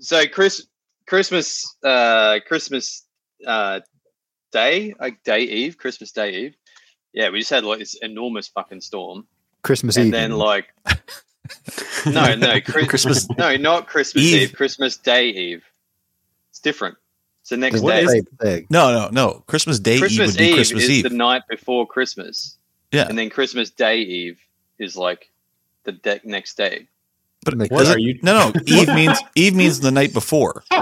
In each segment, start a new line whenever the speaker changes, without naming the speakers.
so Chris, Christmas, uh, Christmas uh, Day, like Day Eve, Christmas Day Eve. Yeah, we just had like this enormous fucking storm,
Christmas
and
Eve.
And then like, no, no, Chris,
Christmas-
no, not Christmas
Eve.
Eve. Christmas Day Eve. It's different. It's the next
What
day.
is the?
No, no, no. Christmas Day Eve
Christmas
would be
Eve
Christmas
is
Eve.
the night before Christmas,
yeah,
and then Christmas Day Eve is like the de- next day.
But
What
are you-
No, no. Eve means Eve means the night before.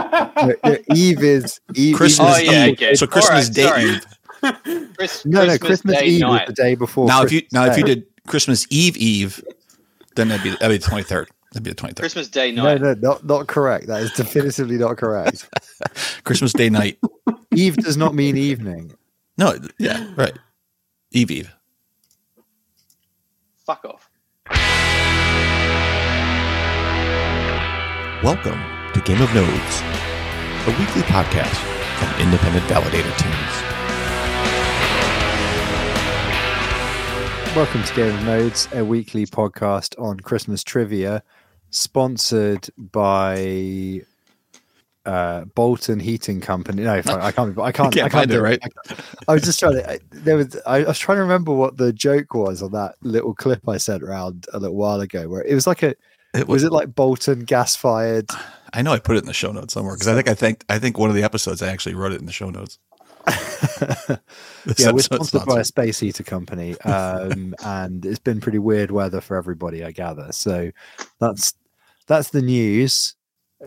No, no, Eve is Eve.
Christmas
Oh, yeah,
Eve.
okay.
So Christmas
Alright,
Day
sorry.
Eve.
Chris,
No, no, Christmas
Day
Eve
night.
is the day before.
Now, if you
Christmas
now if you did Christmas Eve Eve, then that'd be that'd be the twenty third. That'd be the twenty third.
Christmas Day
No, no, not not correct. That is definitively not correct.
Christmas Day night.
Eve does not mean evening.
No, yeah, right. Eve Eve.
Fuck off.
Welcome to Game of Nodes, a weekly podcast from independent validator teams.
Welcome to Game of Nodes, a weekly podcast on Christmas trivia, sponsored by uh, Bolton Heating Company. No, I can't. I can't.
can't
I can't
do it, right?
I was just trying to. I, there was. I, I was trying to remember what the joke was on that little clip I sent around a little while ago, where it was like a.
It
Was it like Bolton gas fired?
I know I put it in the show notes somewhere because I think I think I think one of the episodes I actually wrote it in the show notes.
Yeah, we're sponsored by a space heater company, um, and it's been pretty weird weather for everybody, I gather. So that's that's the news.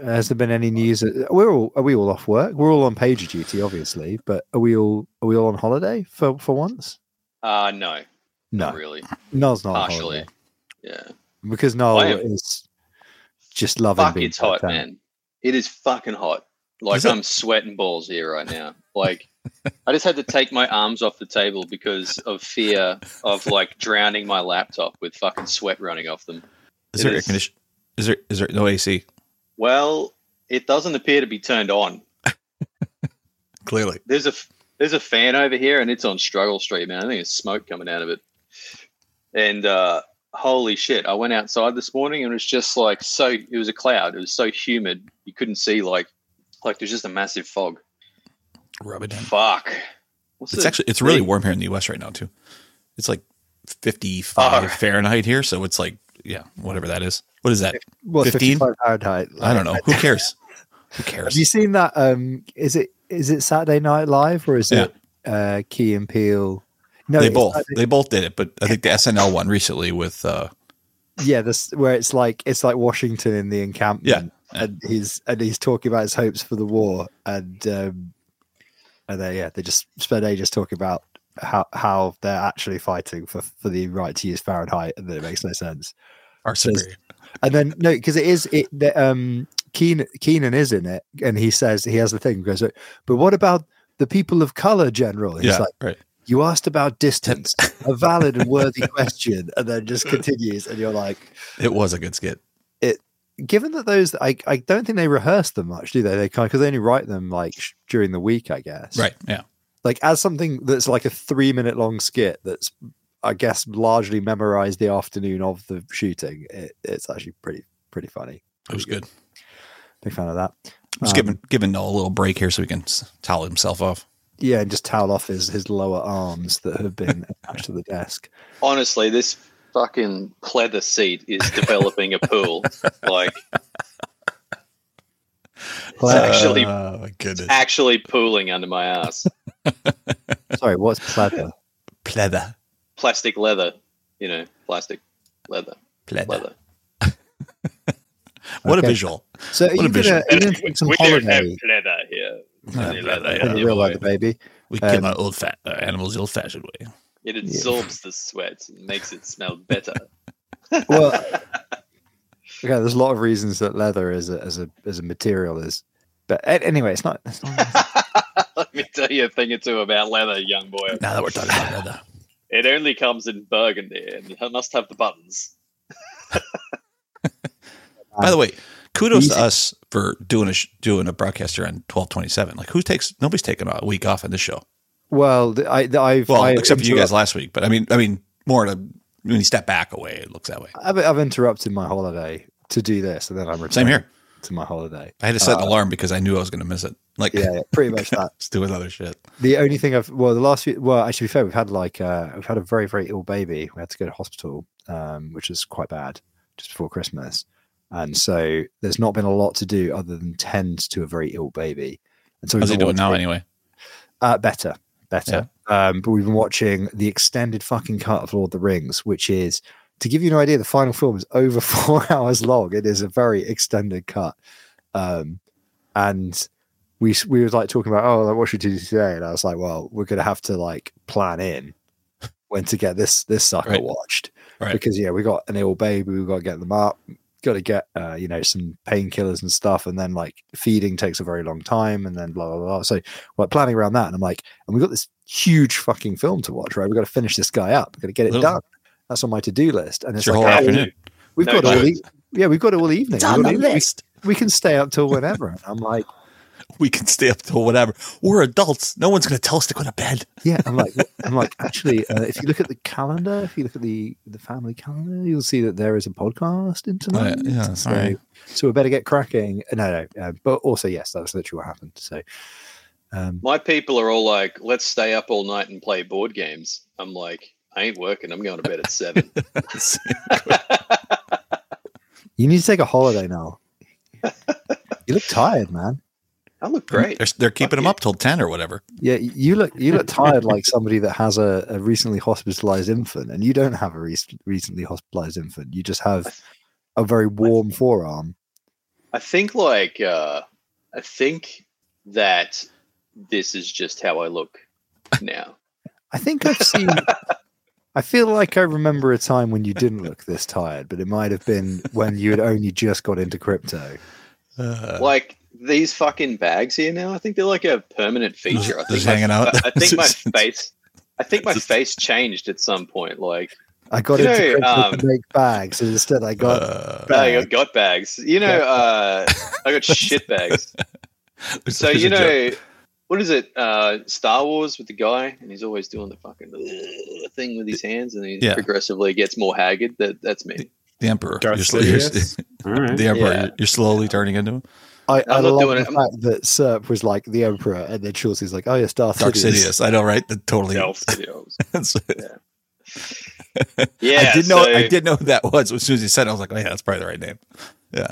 Has there been any news? We're all are we all off work? We're all on pager duty, obviously, but are we all are we all on holiday for for once?
Uh no,
No,
not really.
Noel's not on
Partially.
holiday
Yeah.
Because Noel
I
is just loving
Fuck,
being
it's hot,
downtown.
man. It is fucking hot. Like I'm sweating balls here right now. Like I just had to take my arms off the table because of fear of like drowning my laptop with fucking sweat running off them.
Is
It
there air condition? Is there is there no AC?
Well, it doesn't appear to be turned on.
Clearly,
There's a f- there's a fan over here and it's on Struggle Street, man. I think there's smoke coming out of it. And uh holy shit, I went outside this morning and it was just like so it was a cloud. It was so humid. You couldn't see like like there's just a massive fog.
rub it in.
Fuck. What's
It's actually it's really
thing?
warm here in the U.S. right now too. It's like fifty five
Oh.
Fahrenheit here, so it's like yeah, whatever that is. What is that?
What
15?
55 Fahrenheit?
I don't know. Who cares? Who cares
Have
cares?
you seen that? Um, is it is it Saturday Night Live or is
Yeah.
it uh, Key and Peele? No,
they both
Saturday-
they both did it, but I think the SNL one recently with uh
yeah, this where it's like it's like Washington in the encampment,
Yeah.
and he's and he's talking about his hopes for the war, and um, and they yeah they just spend ages talking about how how they're actually fighting for for the right to use Fahrenheit, and then it makes no sense.
our
Says-
superior.
And then no, because it is it the, um Kenan Kenan is in it, and he says he has the thing he goes, but what about the people of color, General? He's
Yeah,
like,
right.
You asked about distance, a valid and worthy question, and then just continues, and you're like,
It was a good skit.
It given that those, I, I don't think they rehearse them much, do they? They kind because they only write them like sh- during the week, I guess.
Right. Yeah.
Like as something that's like a three minute long skit that's, I guess, largely memorized the afternoon of the shooting. It, it's actually pretty pretty funny.
It was good.
Big fan of that.
Just
Um,
giving giving Noel a little break here so he can towel himself off.
Yeah, and just towel off his his lower arms that have been attached to the desk.
Honestly, this fucking pleather seat is developing a pool. Like it's actually
oh my goodness.
actually pooling under my ass.
Sorry, what's pleather?
Pleather.
Plastic leather, you know, plastic leather,
Pleather.
leather.
What a visual.
So are
What
you gonna, are you gonna take some
we don't have
holiday?
leather here.
Yeah,
Only
pleather,
leather.
yeah.
in the
yeah,
real
boy.
life, baby.
We kill
Um,
our old fat uh, animals the old fashioned way.
It absorbs the sweat and makes it smell better.
Well, okay. There's a lot of reasons that leather as a as a as a material is, but anyway, it's not. It's not
Let me tell you a thing or two about leather, young boy.
Now that we're talking about leather.
It only comes in burgundy and it must have the buttons.
By the way, kudos
Easy.
to us for doing a doing a broadcaster on twelve twenty seven. Like who takes nobody's taking a week off in this show.
well, I I've
Well,
I've
except for you guys last week. But I mean, I mean, more to when you step back away, it looks that way.
I've, I've interrupted my holiday to do this, and then I'm returning.
Same here.
to my holiday.
I had to set an
Uh,
alarm because I knew I was going to miss it. Like,
Yeah, yeah, pretty much that.
just doing other shit.
The only thing I've well, the last few well, actually, be fair, we've had like uh, we've had a very very ill baby. We had to go to hospital, um, which is quite bad just before Christmas, and so there's not been a lot to do other than tend to a very ill baby. And so we've
How's he doing now anyway?
Uh, better, better. Um, but we've been watching the extended fucking cut of Lord of the Rings, which is to give you an idea. The final film is over four hours long. It is a very extended cut, um, and we we was like talking about oh, like, what should we do today? And I was like, well, we're gonna have to like plan in when to get this this sucker
Right.
watched
Right.
because yeah, we got an ill baby. We've got to get them up. Got to get uh, you know some painkillers and stuff, and then like feeding takes a very long time, and then blah blah blah. So we're planning around that, and I'm like, and we've got this huge fucking film to watch, right? We've got to finish this guy up. We've got to get it
Little-
done. That's on my to do list, and
It's
it's
your
like
whole
oh,
afternoon.
We've
No
got all
chance.
e- yeah, we've got all evening.
It's
We've
on
got
the
evening.
list.
We can stay up till whenever. And I'm like,
We can stay up till whatever. We're adults. No one's going to tell us to go to bed.
yeah, I'm like, I'm like, actually, uh, if you look at the calendar, if you look at the the family calendar, you'll see that there is a podcast in tonight.
Oh, yeah,
so,
sorry.
so we better get cracking. No, no, uh, but also yes, that's literally what happened. So, um,
My people are all like, let's stay up all night and play board games. I'm like, I ain't working. I'm going to bed at seven.
you need to take a holiday now. you look tired, man.
I look great.
They're, they're keeping them up till 10 or whatever.
Yeah, you look you look tired like somebody that has a, a recently hospitalized infant, and you don't have a rec- recently hospitalized infant. You just have a very warm forearm.
I think like uh I think that this is just how I look now.
I think I've seen. I feel like I remember a time when you didn't look this tired, but it might have been when you had only just got into crypto.
Uh,
like these fucking bags here now, I think they're like a permanent feature. I think
Just
my,
hanging out?
I think my face I think my face changed at some point. Like
I got
You
into
know, um,
make bags, and instead I got
uh,
Bag.
I got bags. You know, uh I got shit bags. So you
a joke.
know, what is it? Uh, Star Wars with the guy, and he's always doing the fucking uh, thing with his hands, and he
Yeah.
progressively gets more haggard. That that's me.
the Emperor.
Darth
You're, sl- you're,
Sidious? All right.
the Emperor.
Yeah.
You're, you're slowly turning into him.
I, I love
doing
the
it. I'm-
fact that Serp was like the emperor, and then Chaucer's like, "Oh yes, Darth,
Dark
Sidious."
Sidious. I know, right? That totally.
Elves, elves.
That's-
Yeah,
I did know.
so
I did know who that was as soon as he said. it, I was like, oh yeah, that's probably the right name. Yeah.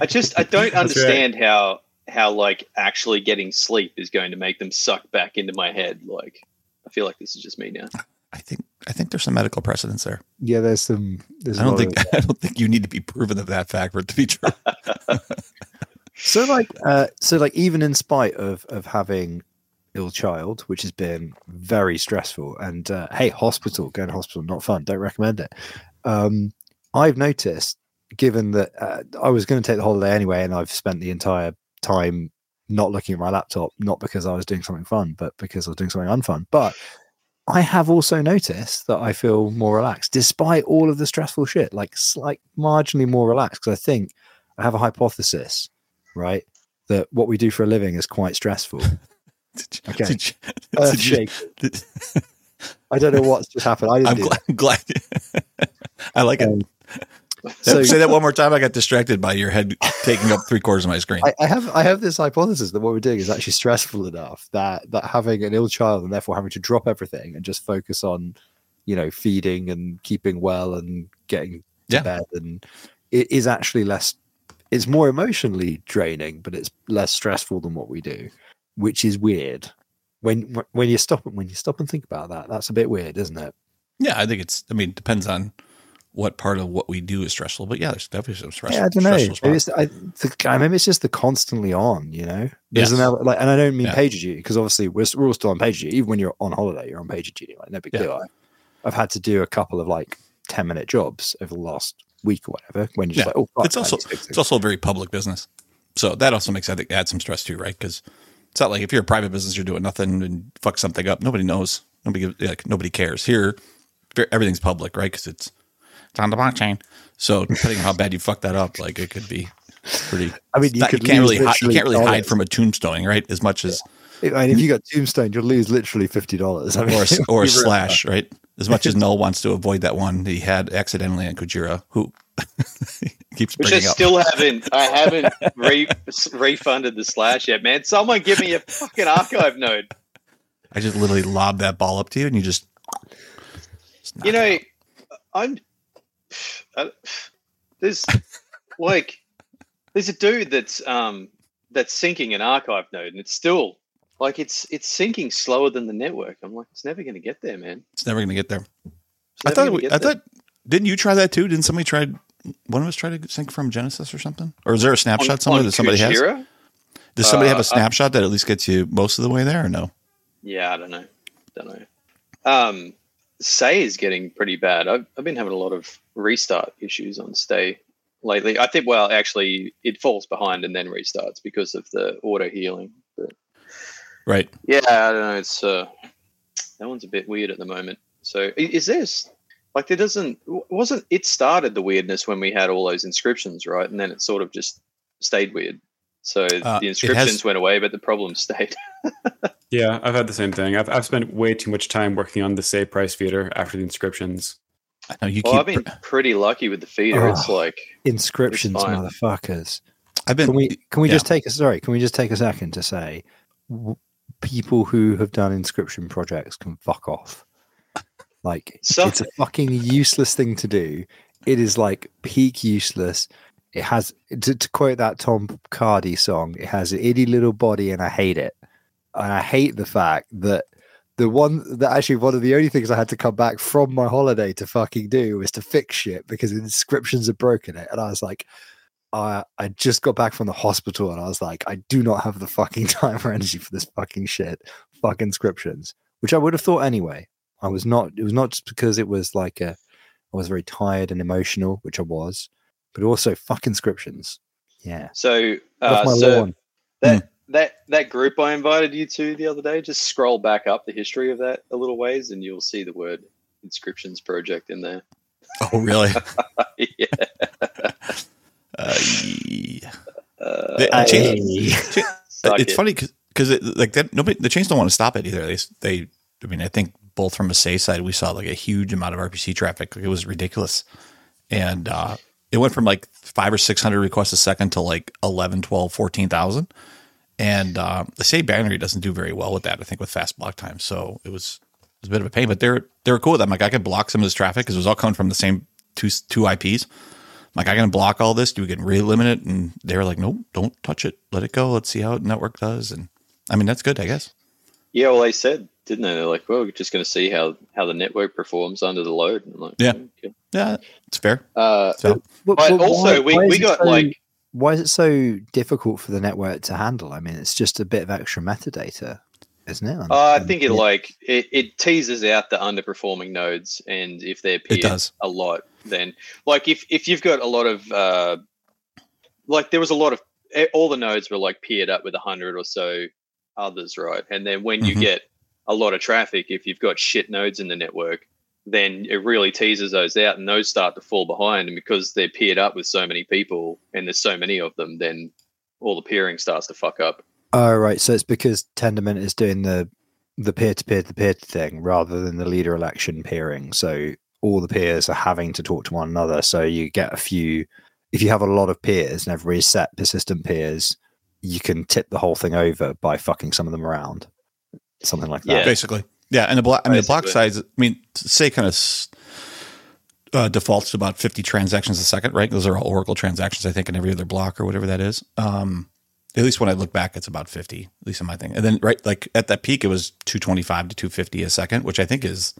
I just I don't
That's
understand how how like actually getting sleep is going to make them suck back into my head. Like I feel like this is just me now.
I think. I think there's some medical precedence there.
Yeah, there's some. There's
I
a
don't think. I don't think you need to be proven of that fact for it to be true.
So like, uh, so like, even in spite of of having ill child, which has been very stressful, and uh, hey, hospital, going to hospital, not fun. Don't recommend it. Um, I've noticed, given that uh, I was going to take the holiday anyway, and I've spent the entire time not looking at my laptop, not because I was doing something fun, but because I was doing something unfun. But I have also noticed that I feel more relaxed, despite all of the stressful shit. Like, slight, marginally more relaxed, because I think I have a hypothesis right? That what we do for a living is quite stressful. Okay.
did you-
Earth
did you- did-
I don't know what's just happened. I do
glad. I like it.
Um, So
Say that one more time. I got distracted by your head taking up three quarters of my screen.
I, I have I have this hypothesis that what we're doing is actually stressful enough that that having an ill child and therefore having to drop everything and just focus on, you know, feeding and keeping well and getting to
Yeah.
bed and it is actually less. It's more emotionally draining, but it's less stressful than what we do, which is weird. When when you stop when you stop and think about that, that's a bit weird, isn't it?
yeah, I think it's. I mean, it depends on what part of what we do is stressful. But yeah, there's definitely some stressful.
Yeah, I don't know. Maybe it's, I, the, maybe it's just the constantly on, you know. There's
Yes.
an ele- like, and I don't mean
Yeah.
pager duty because obviously we're, we're all still on pager duty. Even when you're on holiday, you're on pager duty. Like no big
Yeah.
deal. I, I've had to do a couple of like ten minute jobs over the last week or whatever. When you're just
Yeah.
like, oh, fuck,
it's also
need to fix
it's also a very public business, so that also makes I think add some stress too, right? Because it's not like if you're a private business, you're doing nothing and fuck something up. Nobody knows. Nobody gives, like nobody cares. Here, everything's public, right? Because it's it's on the blockchain. So depending on how bad you fuck that up, like it could be pretty.
I mean, you
not-
could
can't really hide, you can't really hide from a tombstoning, right? As much as
I mean, if you got tombstone, you'll lose literally fifty dollars. I mean,
or or
you
slash, right? As much as Null wants to avoid that one he had accidentally on Kujira, who keeps
Which I
up.
still haven't. I haven't re- refunded the slash yet, man. Someone give me a fucking archive node.
I just literally lob that ball up to you, and you just. just
You know,
out.
I'm. I, there's like, there's a dude that's um that's syncing an archive node, and it's still like it's it's syncing slower than the network. I'm like, it's never going to get there, man.
it's never going to get there. I thought. we- I
there.
thought. Didn't you try that too? Didn't somebody try? One of us try to sync from Genesis or something? Or is there a snapshot
On-
somewhere
on
that somebody has? Does somebody have
Uh,
a snapshot that at least gets you most of the way there, or no?
Yeah, I don't know. Don't know. Um, Sei is getting pretty bad. I've, I've been having a lot of restart issues on Sei lately. I think, well, actually, it falls behind and then restarts because of the auto healing. But
Right.
yeah, I don't know. It's uh, that one's a bit weird at the moment. So is this like there doesn't wasn't it started the weirdness when we had all those inscriptions, right? And then it sort of just stayed weird. So
Uh,
the
it has-
inscriptions went away, but the problem stayed.
Yeah, I've had the same thing. I've, I've spent way too much time working on the Sei price feeder after the inscriptions.
I know you
Well, I've
keep.
been pretty lucky with the feeder. It's
Oh.
like
Inscriptions,
It's
motherfuckers.
I've been.
Can we can we
yeah.
just take a sorry? Can we just take a second to say, w- people who have done inscription projects can fuck off. Like
So-
it's a fucking useless thing to do. It is like peak useless. It has to, to quote that Tom Cardy song. It has an itty little body, and I hate it. And I hate the fact that the one that actually one of the only things I had to come back from my holiday to fucking do was to fix shit because inscriptions had broken it, and I was like, I I just got back from the hospital and I was like, I do not have the fucking time or energy for this fucking shit. Fuck inscriptions. Which I would have thought anyway. I was not it was not just because it was like a I was very tired and emotional, which I was, but also fuck inscriptions. Yeah.
so. Uh,
my
so
lawn.
that that that group I invited you to the other day. Just scroll back up the history of that a little ways, and you'll see the word inscriptions project in there.
Oh, really?
yeah.
uh, yeah.
Uh,
They- I changed- it's
it.
funny because it, like that nobody the chains don't want to stop it either. They they I mean I think both from a Sei side we saw like a huge amount of RPC traffic. Like, it was ridiculous, and uh, it went from like five or six hundred requests a second to like 11, 12, 14,000. And uh, the Sei binary doesn't do very well with that. I think with fast block time, so it was it was a bit of a pain. But they're they're cool with that. I'm like I could block some of this traffic because it was all coming from the same two two IPs. I'm like I can block all this. Do we can really limit it? And they were like, nope, don't touch it. Let it go. Let's see how the network does. And I mean that's good, I guess.
Yeah, well, they said, didn't they? They're like, well, we're just going to see how how the network performs under the load. And I'm like,
Yeah.
okay.
Yeah, it's fair.
Uh,
So
But,
but
but
also,
why-
we,
why
we got
so-
like
why is it so difficult for the network to handle? I mean, it's just a bit of extra metadata, isn't it? on-
Uh, I think it
the-
like it, it teases out the underperforming nodes, and if they're
It does.
a lot, then like if if you've got a lot of uh, like there was a lot of eh, all the nodes were like peered up with a hundred or so others, right? And then when you
Mhm.
get a lot of traffic, if you've got shit nodes in the network, then it really teases those out, and those start to fall behind. And because they're peered up with so many people, and there's so many of them, then all the peering starts to fuck up.
Oh right, so it's because Tendermint is doing the the peer to peer to peer thing rather than the leader election peering. So all the peers are having to talk to one another. So you get a few. If you have a lot of peers and everybody's set persistent peers, you can tip the whole thing over by fucking some of them around. Something like that.
Yeah.
Basically, yeah. And the block, I mean, the block size. I mean, Sei kind of uh, defaults to about fifty transactions a second, right? Those are all Oracle transactions, I think, in every other block or whatever that is. Um, at least when I look back, it's about fifty, at least in my thing. And then right, like at that peak, it was two twenty five to two fifty a second, which I think is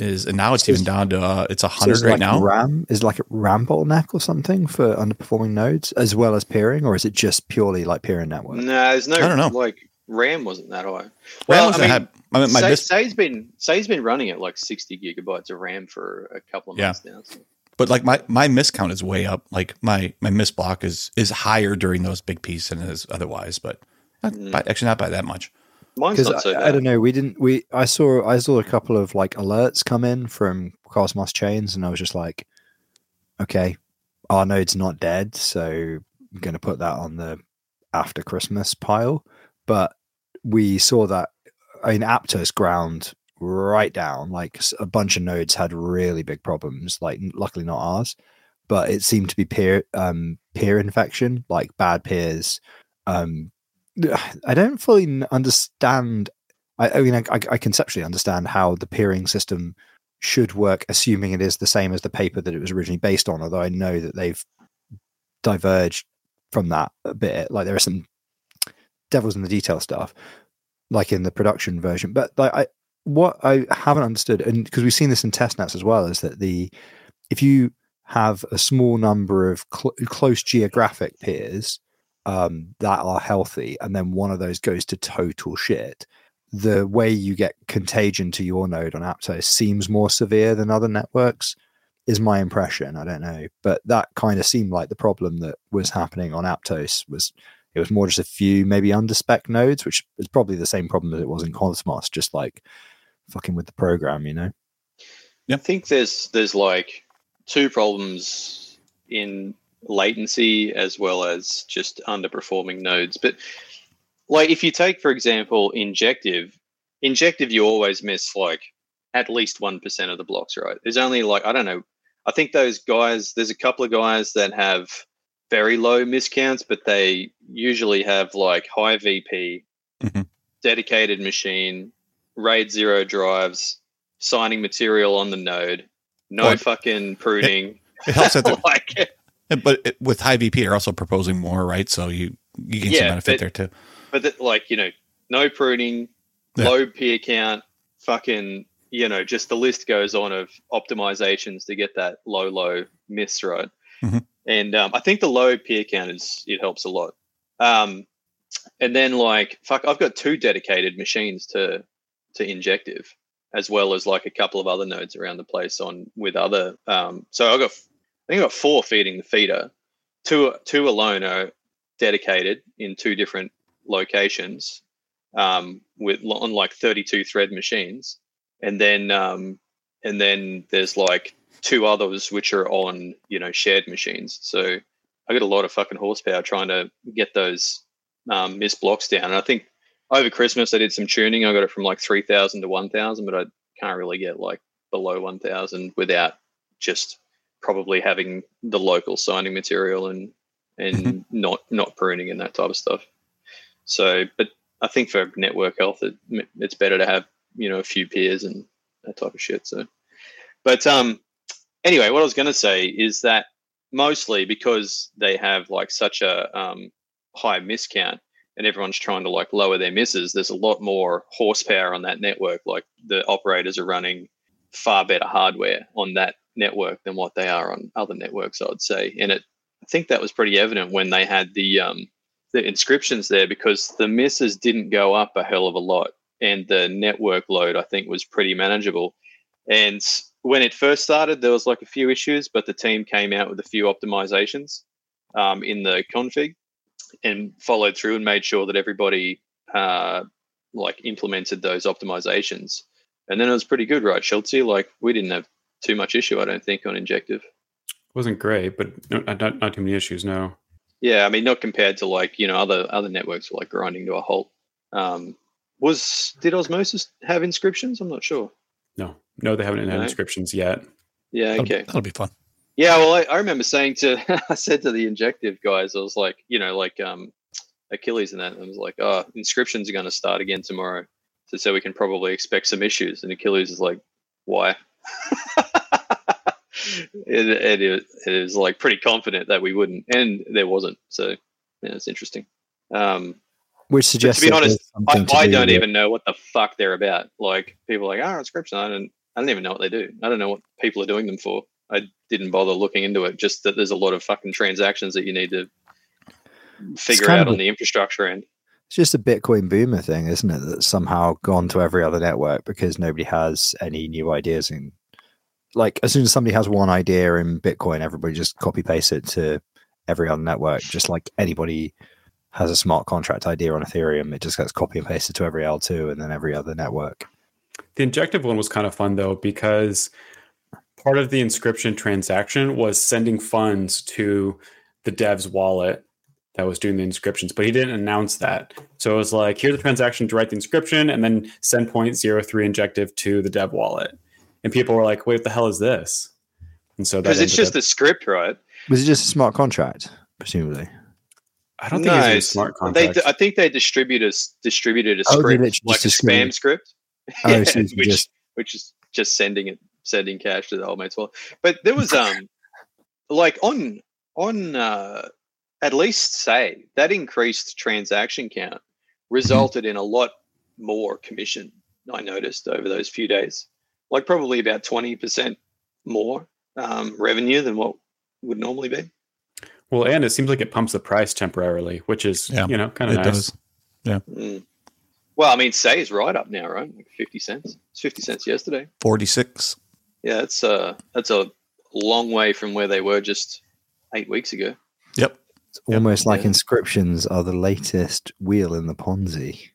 is, and now it's
So
even
is-
down to uh, it's a
So
hundred
is
right
like
now.
RAM is it like a RAM bottleneck or something for underperforming nodes as well as peering, or is it just purely like peering network?
No, there's no.
I don't know.
Like RAM wasn't that high.
RAM
Well,
was
I mean,
had, I mean, my
Sei,
mis-
Sei's been Sei's been running at like 60 gigabytes of RAM for a couple of
Yeah.
months now. So.
but like my my miss count is way up. Like my my miss block is is higher during those big pieces than it is otherwise, but not
Mm.
by, actually not by that much.
Because
so
I. I don't know we didn't we i saw i saw a couple of like alerts come in from cosmos chains and i was just like okay our node's not dead so i'm going to put that on the after christmas pile but we saw that in aptos ground right down like a bunch of nodes had really big problems like luckily not ours but it seemed to be peer um, peer infection, like bad peers. Um, I don't fully understand. I, I mean, I, I conceptually understand how the peering system should work, assuming it is the same as the paper that it was originally based on. Although I know that they've diverged from that a bit. Like there are some devils in the detail stuff, like in the production version. But like I, what I haven't understood, and because we've seen this in test nets as well, is that the if you have a small number of cl- close geographic peers um, that are healthy, and then one of those goes to total shit, the way you get contagion to your node on Aptos seems more severe than other networks. Is my impression. I don't know, but that kind of seemed like the problem that was happening on Aptos was it was more just a few maybe underspec nodes, which is probably the same problem that it was in Cosmos, just like fucking with the program, you know.
I think there's there's like two problems in latency as well as just underperforming nodes. But like if you take for example injective, injective you always miss like at least one percent of the blocks, right? There's only like I don't know. I think those guys. There's a couple of guys that have very low miscounts, but they usually have like high VP,
Mhm.
dedicated machine, RAID zero drives, signing material on the node, no
Well,
fucking pruning.
It helps that
like,
but it, with high VP, they're also proposing more, right? So you you get some benefit
but-
there too.
but that, like you know, no pruning,
Yeah.
low peer count, fucking you know, just the list goes on of optimizations to get that low low miss right.
Mhm.
And um, I think the low peer count is it helps a lot. Um, and then like fuck, I've got two dedicated machines to to injective, as well as like a couple of other nodes around the place on with other. Um, so i've got I think I got four feeding the feeder. Two two alone are dedicated in two different locations um, with on like 32 thread machines. And then um, and then there's like two others which are on you know shared machines. So i got a lot of fucking horsepower trying to get those um, missed blocks down. And i think over christmas i did some tuning. I got it from like 3000 to 1000 but i can't really get like below 1000 without just probably having the local signing material and and not not pruning and that type of stuff so, but I think for network health, it, it's better to have you know a few peers and that type of shit. So, but um, anyway, what I was going to say is that mostly because they have like such a um, high miscount and everyone's trying to like lower their misses, there's a lot more horsepower on that network. Like the operators are running far better hardware on that network than what they are on other networks, I would say. And it, I think that was pretty evident when they had the um, the inscriptions there because the misses didn't go up a hell of a lot and the network load I think was pretty manageable. And when it first started, there was like a few issues, but the team came out with a few optimizations um, in the config and followed through and made sure that everybody uh, like implemented those optimizations. And then it was pretty good, right, Schultzy? Like we didn't have too much issue, I don't think, on injective.
Wasn't great, but no, not, not too many issues. No.
Yeah, I mean, not compared to like you know other other networks were like grinding to a halt. Um, was did Osmosis have inscriptions? I'm not sure.
No, no, they haven't had
No.
inscriptions yet.
Yeah,
That'll,
okay.
that'll be fun.
Yeah, well, I, I remember saying to I said to the injective guys, I was like, you know, like um, Achilles and that, and I was like, oh, inscriptions are going to start again tomorrow, so so we can probably expect some issues. And Achilles is like, why? it, it, is, it is like pretty confident that we wouldn't, and there wasn't. So yeah, it's interesting. Um,
Which suggests
to be honest, I, I
do
don't
with it.
even know what the fuck they're about. Like people are like, oh, inscription. I don't, I don't even know what they do. I don't know what people are doing them for. I didn't bother looking into it. Just that there's a lot of fucking transactions that you need to figure out
of
on the infrastructure end.
It's just a Bitcoin boomer thing, isn't it? That's somehow gone to every other network because nobody has any new ideas. And like, as soon as somebody has one idea in Bitcoin, everybody just copy paste it to every other network. Just like anybody has a smart contract idea on Ethereum, it just gets copy and pasted to every L2 and then every other network.
The injective one was kind of fun though because part of the inscription transaction was sending funds to the dev's wallet that was doing the inscriptions, but he didn't announce that. So it was like, here's the transaction to write the inscription and then send 0.03 injective to the dev wallet. And people were like, wait, what the hell is this? and so
Because it's just
up-
a script, right?
Was it just a smart contract, presumably?
I don't think it's a smart contract.
They,
contract.
I think they distributed a, distributed a
Oh,
script
literally
like a spam
distributed-
script,
Oh,
Yeah,
so
which
just
which is just sending it sending cash to the old mate's wallet. But there was um like on on uh at least Sei that increased transaction count resulted in a lot more commission. I noticed over those few days, like probably about twenty percent more um, revenue than what would normally be.
well, and it seems like it pumps the price temporarily, which is
Yeah,
you know kind of nice.
does.
Mm. Well, I mean, Sei is right up now, right? Like fifty cents. It's fifty cents yesterday.
46.
Yeah, that's uh that's a long way from where they were just eight weeks ago.
Yep.
it's almost like
Yeah.
inscriptions are the latest wheel in the Ponzi.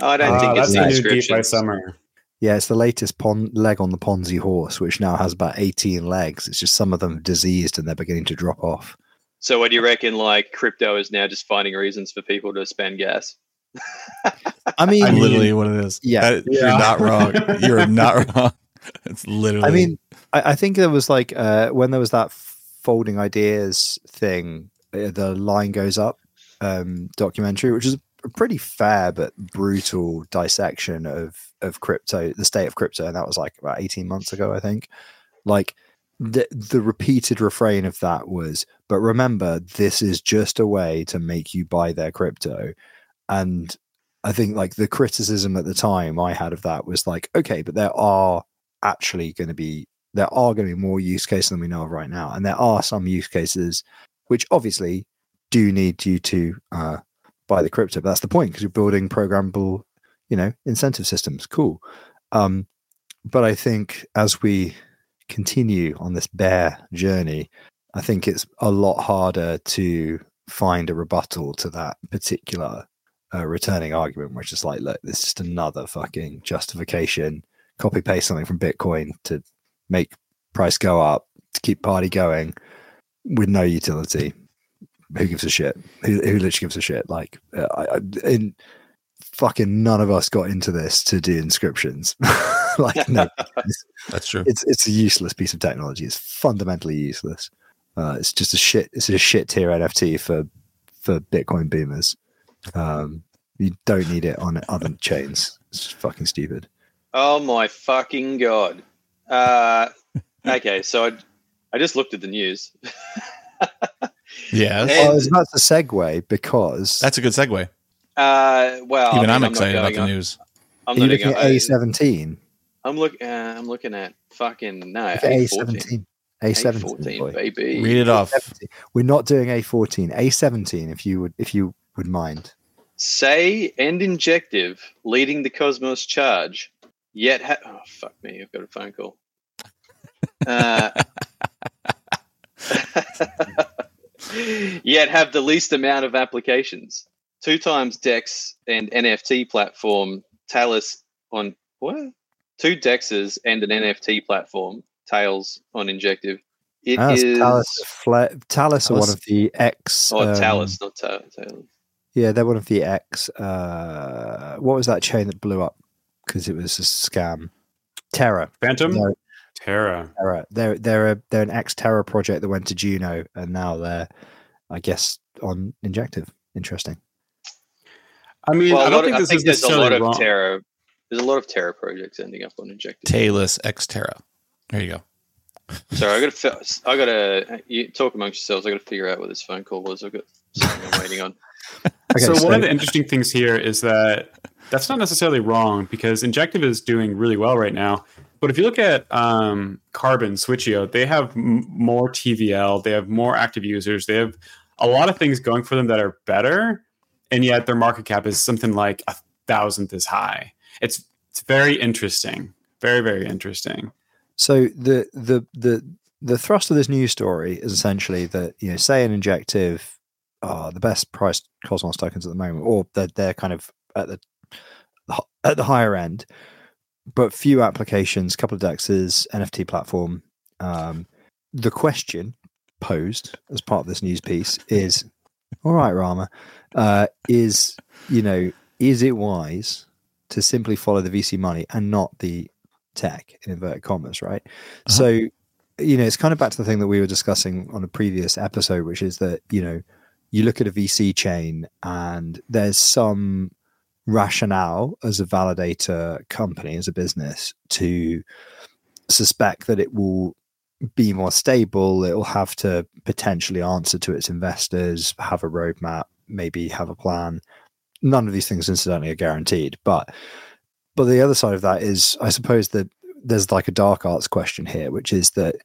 I don't
Ah,
think it's
that's
the
a new
DeFi
summer.
Yeah, it's the latest pon- leg on the Ponzi horse, which now has about 18 legs. It's just some of them diseased and they're beginning to drop off.
So, what do you reckon? Like, crypto is now just finding reasons for people to spend gas.
I mean,
That's
mean-
literally what it is.
Yeah.
That-
Yeah.
You're not wrong. You're not wrong. It's literally.
I mean, I, I think there was like uh, when there was that folding ideas thing, uh, the line goes up um, documentary, which is a pretty fair but brutal dissection of of crypto, the state of crypto, and that was like about eighteen months ago, I think. Like the the repeated refrain of that was, "But remember, this is just a way to make you buy their crypto," and I think like the criticism at the time I had of that was like, okay, but there are actually going to be there are going to be more use cases than we know of right now, and there are some use cases which obviously do need you to uh, buy the crypto. But that's the point because you're building programmable, you know, incentive systems. Cool, um, but I think as we continue on this bear journey, I think it's a lot harder to find a rebuttal to that particular uh, returning argument, which is like, look, this is just another fucking justification. Copy paste something from Bitcoin to make price go up to keep party going with no utility. Who gives a shit? Who, who literally gives a shit? Like, uh, I, in fucking none of us got into this to do inscriptions. like, no,
that's true.
it's it's a useless piece of technology. It's fundamentally useless. Uh, it's just a shit. It's a shit tier NFT for for Bitcoin boomers. Um, you don't need it on other chains. It's fucking stupid.
Oh my fucking god! Uh, okay, so I, I just looked at the news.
Yeah.
And-
Oh, I was about to segue because
That's a good segue.
Uh, well, I
Even
mean,
I'm
not
excited about
going
the
on-
news.
I'm
are you looking at A seventeen?
I'm look. Uh, I'm looking at fucking no.
A17. A seventeen.
A14, baby.
Read it off.
We're not doing A fourteen. A seventeen. If you would, if you would mind.
Sei and injective leading the Cosmos charge. Yet, ha- oh fuck me, I've got a phone call. Uh, yet have the least amount of applications. Two times Dex and NFT platform Talis on what? Two Dexes and an NFT platform Tails on Injective. It
Ah,
is
it's Talis, Fle- Talis are one of the X.
oh
um,
Talis, not Ta- Tails.
Yeah, they're one of the X. Uh, what was that chain that blew up because it was a scam? Terra.
Fantom,
They're,
Terra.
Terra. They're they're a, they're an ex Terra project that went to Juno, and now they're, I guess, on Injective. Interesting.
I mean,
Well,
I
a
don't
lot of-
think
I
this
think
is
there's a lot
necessarily
of
wrong.
Terra. There's a lot of Terra projects ending up on Injective.
Talis X Terra. There you go.
Sorry, I got to. I got to. You talk amongst yourselves. I got to figure out what this phone call was. I've got something I'm waiting on.
Okay,
so,
so,
one of the interesting things here is that that's not necessarily wrong because Injective is doing really well right now. But if you look at um, Carbon Switcheo, they have m- more TVL, they have more active users, they have a lot of things going for them that are better, and yet their market cap is something like a thousandth as high. It's it's very interesting, very very interesting.
so the the the the thrust of this news story is essentially that you know, Sei an Injective are the best priced Cosmos tokens at the moment, or they're they're kind of at the at the higher end, but few applications, couple of dexes, NFT platform. Um, the question posed as part of this news piece is, all right, Rama, uh, is you know, is it wise to simply follow the VC money and not the tech in inverted commas, right? So you know, it's kind of back to the thing that we were discussing on a previous episode, which is that, you know, you look at a VC chain and there's some rationale as a validator company, as a business, to suspect that it will be more stable. It will have to potentially answer to its investors, have a roadmap, maybe have a plan. None of these things, incidentally, are guaranteed. But but the other side of that is, I suppose that there's like a dark arts question here, which is that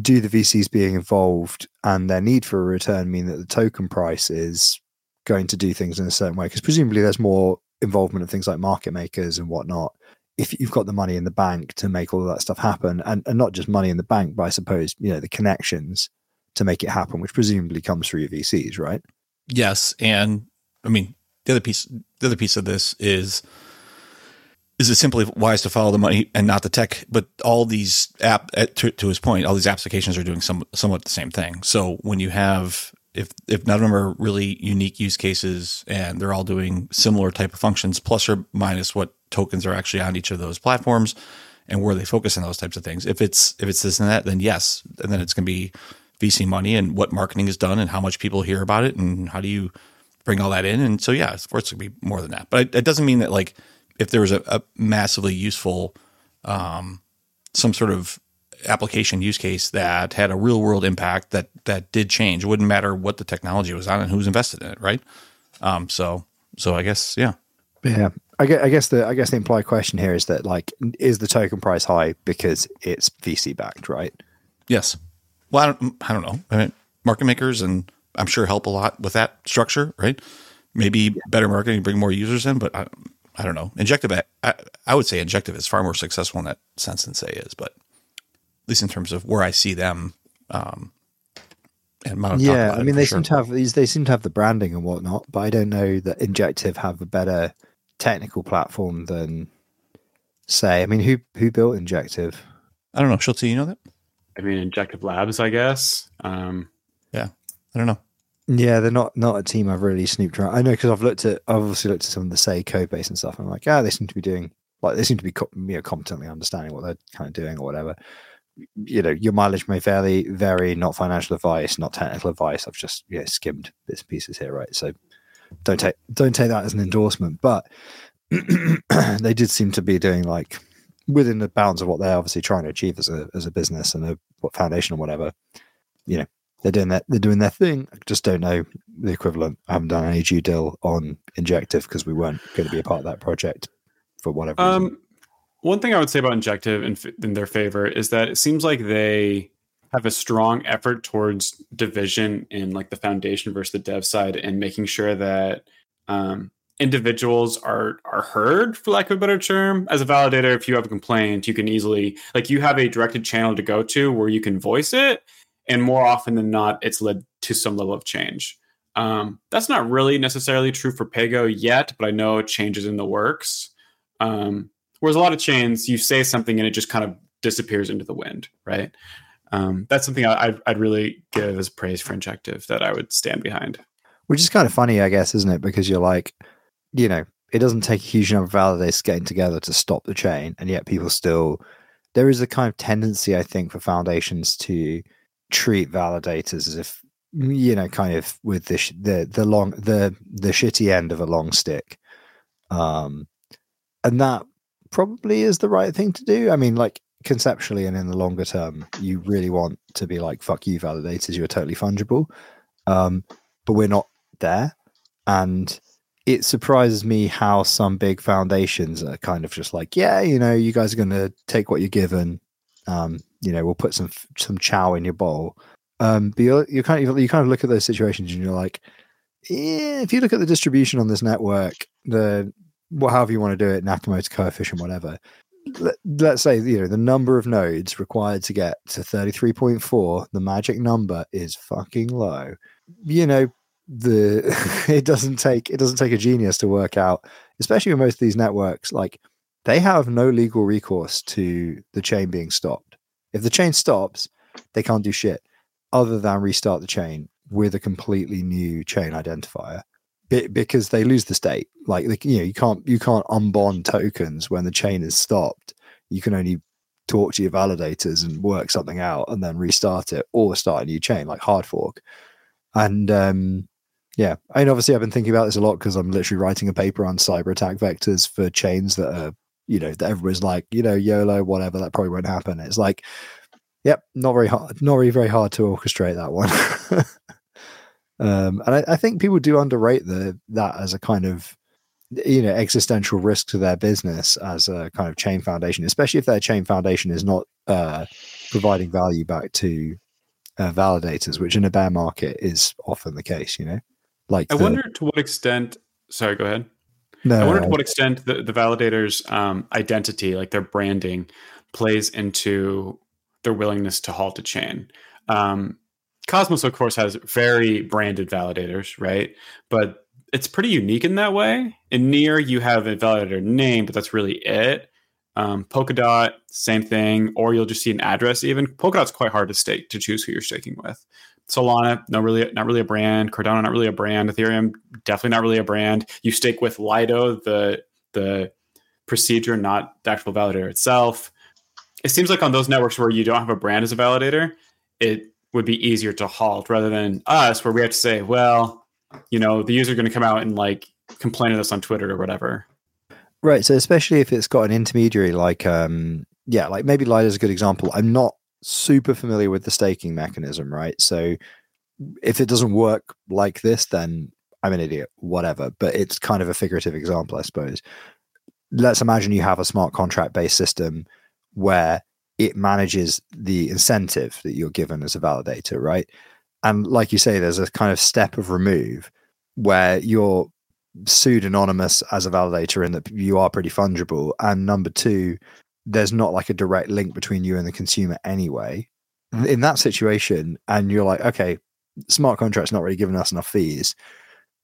do the VCs being involved and their need for a return mean that the token price is going to do things in a certain way? Because presumably there's more involvement of things like market makers and whatnot. If you've got the money in the bank to make all of that stuff happen, and, and not just money in the bank, but I suppose you know the connections to make it happen, which presumably comes through your VCs, right?
Yes, and I mean the other piece. The other piece of this is is it simply wise to follow the money and not the tech? But all these app eh, to, to his point, all these applications are doing some somewhat the same thing. So when you have if if none of them are really unique use cases and they're all doing similar type of functions, plus or minus what tokens are actually on each of those platforms and where they focus on those types of things. If it's if it's this and that, then yes, and then it's going to be VC money and what marketing is done and how much people hear about it and how do you bring all that in. And so yeah, of course, to be more than that. But it, it, doesn't mean that like if there was a, a massively useful um, some sort of application use case that had a real world impact that that did change. It wouldn't matter what the technology was on and who's invested in it, right? Um, so so I guess yeah,
yeah. I guess, I guess the I guess the implied question here is that like is the token price high because it's VC backed, right?
Yes. Well, I don't, I don't know. I mean, market makers and I'm sure help a lot with that structure, right? Maybe yeah. better marketing, bring more users in, but I, I don't know. Injective, I, I would Sei Injective is far more successful in that sense than Sei is, but at least in terms of where I see them. Um,
and yeah, I mean, they sure. seem to have these. They seem to have the branding and whatnot, but I don't know that Injective have a better technical platform than say. I mean, who who built Injective?
I don't know. Schultz, you know that?
I mean, Injective Labs, I guess. Um,
yeah, I don't know.
Yeah, they're not not a team I've really snooped around. I know because I've looked at, I've obviously looked at some of the Sei code base and stuff. I'm like, ah, oh, they seem to be doing like they seem to be you know competently understanding what they're kind of doing or whatever you know, your mileage may vary, vary, not financial advice, not technical advice. I've just yeah, skimmed bits and pieces here, right? So don't take don't take that as an endorsement. But they did seem to be doing like within the bounds of what they're obviously trying to achieve as a as a business and a foundation or whatever. You know, they're doing that they're doing their thing. I just don't know the equivalent. I haven't done any due deal on Injective because we weren't going to be a part of that project for whatever um, reason.
One thing I would say about Injective in, in their favor is that it seems like they have a strong effort towards division in like the foundation versus the dev side and making sure that um, individuals are are heard for lack of a better term as a validator if you have a complaint you can easily like you have a directed channel to go to where you can voice it and more often than not it's led to some level of change um, that's not really necessarily true for Pago yet but i know changes in the works um, Whereas a lot of chains, you say something and it just kind of disappears into the wind, right? Um, that's something I, would really give as praise for Injective that I would stand behind.
Which is kind of funny, I guess, isn't it? Because you're like, you know, it doesn't take a huge number of validators getting together to stop the chain, and yet people still. There is a kind of tendency, I think, for foundations to treat validators as if you know, kind of with the sh- the the long the the shitty end of a long stick, um, and that probably is the right thing to do. I mean, like conceptually and in the longer term, you really want to be like, fuck you, validators, you're totally fungible. Um, but we're not there. And it surprises me how some big foundations are kind of just like, yeah, you know, you guys are going to take what you're given. Um, you know, we'll put some some chow in your bowl. Um, but you you kind of you kind of look at those situations and you're like, yeah, if you look at the distribution on this network, the however you want to do it, Nakamoto coefficient, whatever. Let, us say you know the number of nodes required to get to 33.4 the magic number is fucking low you know the it doesn't take it doesn't take a genius to work out especially with most of these networks like they have no legal recourse to the chain being stopped if the chain stops they can't do shit other than restart the chain with a completely new chain identifier because they lose the state. Like you know, you can't you can't unbond tokens when the chain is stopped. You can only talk to your validators and work something out and then restart it or start a new chain like hard fork. And um, yeah, I mean, obviously, I've been thinking about this a lot because I'm literally writing a paper on cyber attack vectors for chains that are, you know, that everyone's like, you know, YOLO, whatever, that probably won't happen. It's like, yep, not very hard, not really very hard to orchestrate that one. um, and I, I think people do underrate the that as a kind of you know existential risk to their business as a kind of chain foundation especially if their chain foundation is not uh, providing value back to uh, validators which in a bear market is often the case you know like
I
the-
wonder to what extent. Sorry, go ahead.
no,
I wonder to what extent the, the validator's um, identity, like their branding, plays into their willingness to halt a chain. Um, Cosmos, of course, has very branded validators, right? But it's pretty unique in that way. In Near, you have a validator name, but that's really it. Um, Polkadot, same thing, or you'll just see an address. Even Polkadot's quite hard to stake to choose who you're staking with. Solana, no, really, not really a brand. Cardano, not really a brand. Ethereum, definitely not really a brand. You stake with Lido, the the procedure, not the actual validator itself. It seems like on those networks where you don't have a brand as a validator, it would be easier to halt rather than us, where we have to say, well, you know, the user going to come out and like complain to us on Twitter or whatever.
Right. So especially if it's got an intermediary like um yeah, like maybe Lido is a good example. I'm not super familiar with the staking mechanism, right? So if it doesn't work like this, then I'm an idiot, whatever. But it's kind of a figurative example, I suppose. Let's imagine you have a smart contract based system where it manages the incentive that you're given as a validator, right? And like you say, there's a kind of step of remove where you're pseudonymous as a validator in that you are pretty fungible. And number two, there's not like a direct link between you and the consumer anyway. In that situation, and you're like, okay, smart contract's not really giving us enough fees.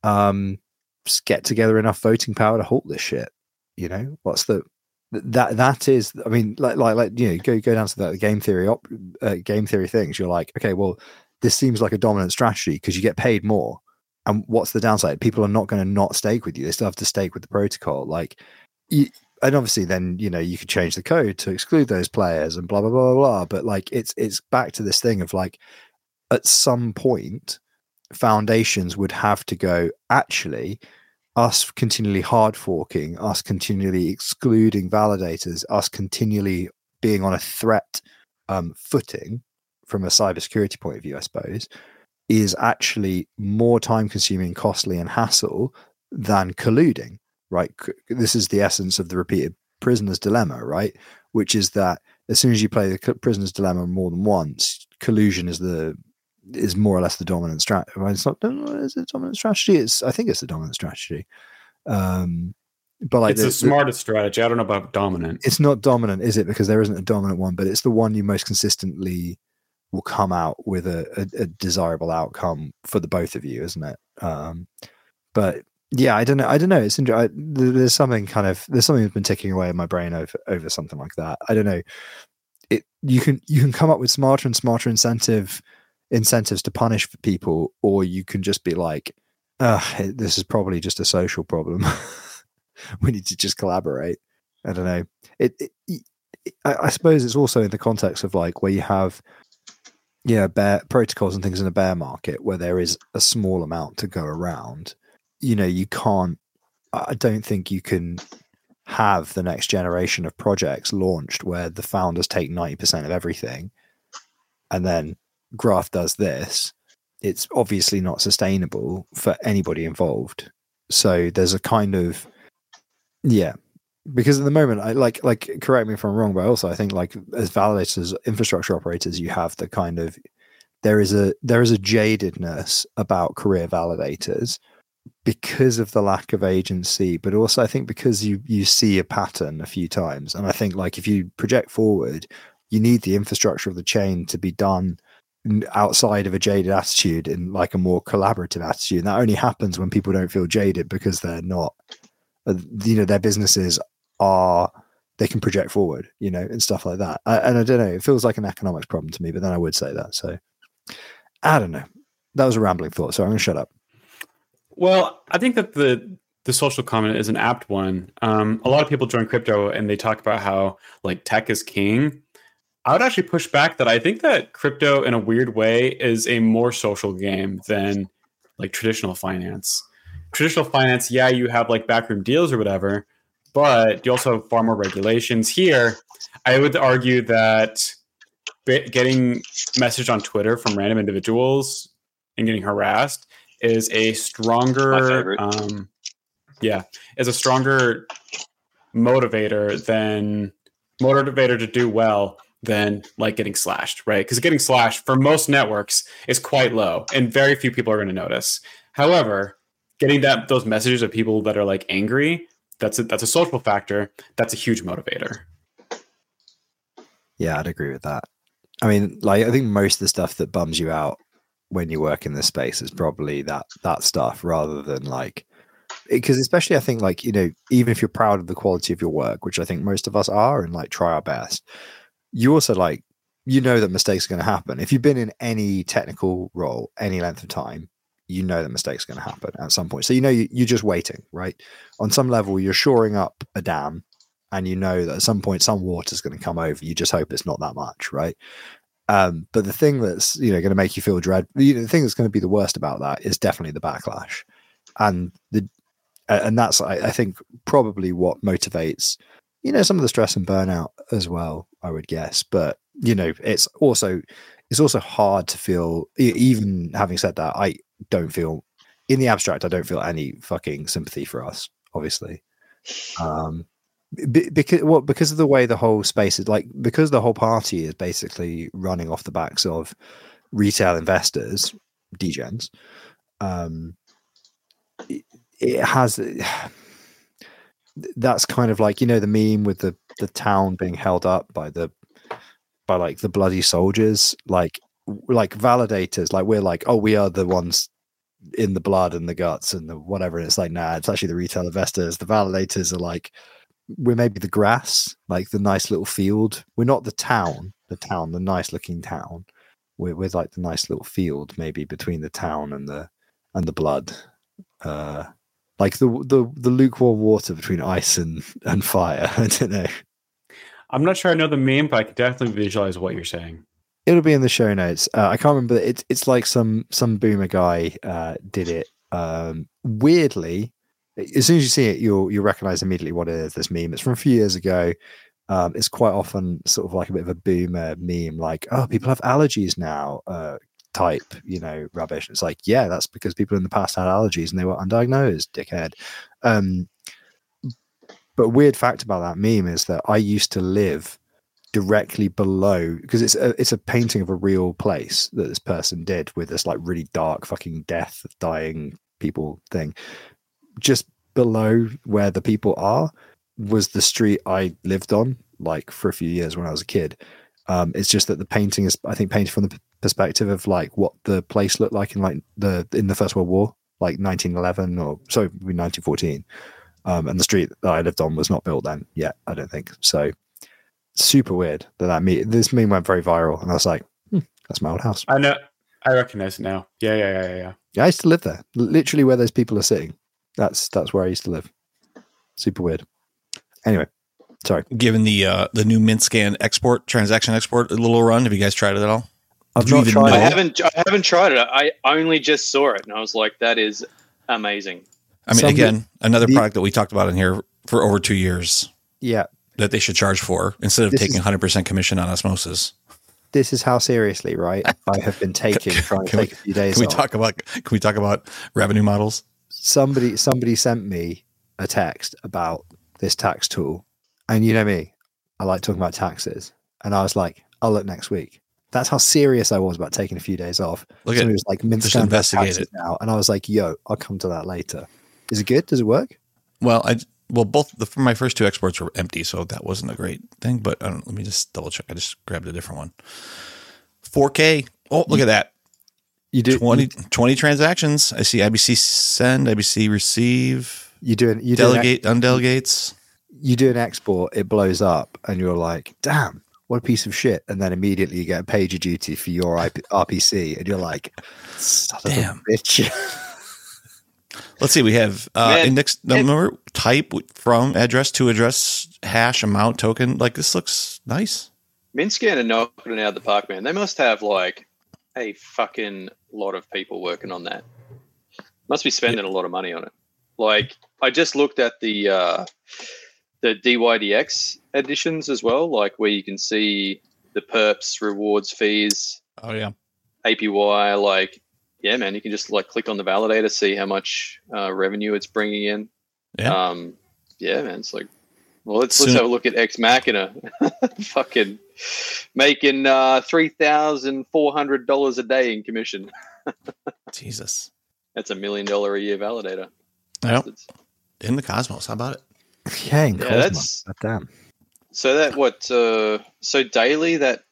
Um, just get together enough voting power to halt this shit. You know, what's the that that is i mean like like like you know go go down to that game theory op, uh, game theory things you're like okay well this seems like a dominant strategy because you get paid more and what's the downside people are not going to not stake with you they still have to stake with the protocol like you, and obviously then you know you could change the code to exclude those players and blah blah blah blah but like it's it's back to this thing of like at some point foundations would have to go actually us continually hard forking, us continually excluding validators, us continually being on a threat um, footing from a cybersecurity point of view, I suppose, is actually more time consuming, costly, and hassle than colluding, right? This is the essence of the repeated prisoner's dilemma, right? Which is that as soon as you play the prisoner's dilemma more than once, collusion is the is more or less the dominant strategy. It's not is it dominant strategy. It's I think it's the dominant strategy. Um, but like
it's
the-
the
the-
smartest strategy. I don't know about dominant.
it's not dominant, is it? Because there isn't a dominant one, but it's the one you most consistently will come out with a, a, a desirable outcome for the both of you, isn't it? Um, but yeah, I don't know. I don't know. It's I, there's something kind of there's something that's been ticking away in my brain over over something like that. I don't know. It you can you can come up with smarter and smarter incentive incentives to punish people, or you can just be like, uh, this is probably just a social problem. we need to just collaborate. I don't know. It, it, it- I, I suppose it's also in the context of like where you have, yeah, bear protocols and things in a bear market where there is a small amount to go around. You know, you can't. I don't think you can have the next generation of projects launched where the founders take ninety percent of everything, and then Graph does this. It's obviously not sustainable for anybody involved. So there's a kind of yeah because at the moment i like like correct me if i'm wrong but also i think like as validators infrastructure operators you have the kind of there is a there is a jadedness about career validators because of the lack of agency but also i think because you you see a pattern a few times. And i think like if you project forward you need the infrastructure of the chain to be done outside of a jaded attitude in like a more collaborative attitude. And that only happens when people don't feel jaded because they're not uh, you know their businesses are they can project forward you know and stuff like that. I, and i don't know it feels like an economics problem to me but then i would say that so. I don't know. That was a rambling thought so i'm going to shut up
Well, I think that the the social comment is an apt one. Um, a lot of people join crypto and they talk about how like tech is king, I would actually push back that I think that crypto, in a weird way, is a more social game than like traditional finance. Traditional finance, yeah, you have like backroom deals or whatever, but you also have far more regulations. Here, I would argue that getting message on Twitter from random individuals and getting harassed is a stronger, um, yeah, is a stronger motivator than motivator to do well than like getting slashed, right? Because getting slashed for most networks is quite low, and very few people are going to notice. However, getting that those messages of people that are like angry, that's a, that's a social factor. That's a huge motivator.
Yeah, I'd agree with that. I mean, like I think most of the stuff that bums you out when you work in this space is mm. probably that that stuff rather than like because especially I think like you know even if you're proud of the quality of your work, which I think most of us are, and like try our best, you also like you know that mistakes are going to happen. If you've been in any technical role any length of time, you know that mistakes are going to happen at some point. So you know you, you're just waiting, right? On some level, you're shoring up a dam, and you know that at some point some water is going to come over. You just hope it's not that much, right? Um, but the thing that's you know going to make you feel dread, you know, the thing that's going to be the worst about that is definitely the backlash, and the and that's I, I think probably what motivates you know some of the stress and burnout as well. I would guess, but you know it's also it's also hard to feel. Even having said that, I don't feel in the abstract. I don't feel any fucking sympathy for us. Obviously, um, because well, because of the way the whole space is like because the whole party is basically running off the backs of retail investors, degens. Um, it, it has that's kind of like you know the meme with the the town being held up by the by like the bloody soldiers, like like validators, like we're like oh we are the ones in the blood and the guts and the whatever. And it's like nah, it's actually the retail investors. The validators are like we're maybe the grass, like the nice little field. We're not the town, the town, the nice looking town. We're, we're like the nice little field, maybe between the town and the and the blood. Uh, like the the the lukewarm water between ice and and fire. I don't know.
I'm not sure I know the meme, but I can definitely visualize what you're saying.
It'll be in the show notes. Uh, I can't remember. It's it's like some some boomer guy uh, did it. Um, weirdly, as soon as you see it, you'll you'll recognize immediately what it is. This meme. It's from a few years ago. Um, it's quite often sort of like a bit of a boomer meme, like "Oh, people have allergies now." Uh, type, you know, rubbish. It's like, yeah, that's because people in the past had allergies and they were undiagnosed, dickhead. Um, but weird fact about that meme is that I used to live directly below because it's a it's a painting of a real place that this person did with this like really dark fucking death dying people thing just below where the people are was the street I lived on, like for a few years when I was a kid. Um, it's just that the painting is, I think, painted from the perspective of like what the place looked like in like the in the First World War, like 1911 or so, 1914. Um, and the street that I lived on was not built then yet, I don't think. So super weird that that me this meme went very viral, and I was like, hmm, that's my old house.
I know, I recognize it now. Yeah, yeah, yeah, yeah.
Yeah, I used to live there, literally where those people are sitting. That's that's where I used to live. Super weird. Anyway, sorry.
Given the uh, the new Mintscan export transaction export a little run, have you guys tried it at all?
I've not tried.
I haven't. I haven't tried it. I only just saw it, and I was like, "That is amazing."
I mean, again, another the, product that we talked about in here for over two years.
Yeah,
that they should charge for instead of this taking 100% commission on osmosis.
This is how seriously, right? I have been taking trying to take we, a few days.
Can we
off.
talk about? Can we talk about revenue models?
Somebody somebody sent me a text about this tax tool, and you know me, I like talking about taxes, and I was like, I'll look next week. That's how serious I was about taking a few days off.
Look at
was like
just investigate it
now, and I was like, "Yo, I'll come to that later." Is it good? Does it work?
Well, I well both the for my first two exports were empty, so that wasn't a great thing. But let me just double check. I just grabbed a different one. 4K. Oh, look at that.
You do
20, 20 transactions. I see IBC send, IBC receive.
You do an, you
delegate, do an, undelegates.
You do an export, it blows up, and you're like, "Damn, what a piece of shit!" And then immediately you get a pager duty for your IP, RPC, and you're like, "Damn, bitch."
Let's see. We have uh, Man, index number, type from address to address, hash, amount, token. Like this looks nice.
Mintscan are knocking it out of the park, man. They must have like a fucking lot of people working on that. Must be spending a lot of money on it. Like I just looked at the uh, the DYDX editions as well, like where you can see the perps, rewards, fees,
Oh yeah.
APY. Like, yeah, man, you can just like click on the validator, see how much uh, revenue it's bringing in.
Yeah.
Um, yeah, man. It's like, well, let's
Soon-
let's have a look at Ex Machina, fucking making uh, three thousand four hundred dollars a day in commission.
Jesus.
That's a million dollar a year validator.
Yeah. In the cosmos. How about it?
Yeah, in
Yeah,
Cosmos.
that's-
God damn.
So that what? Uh, so daily that.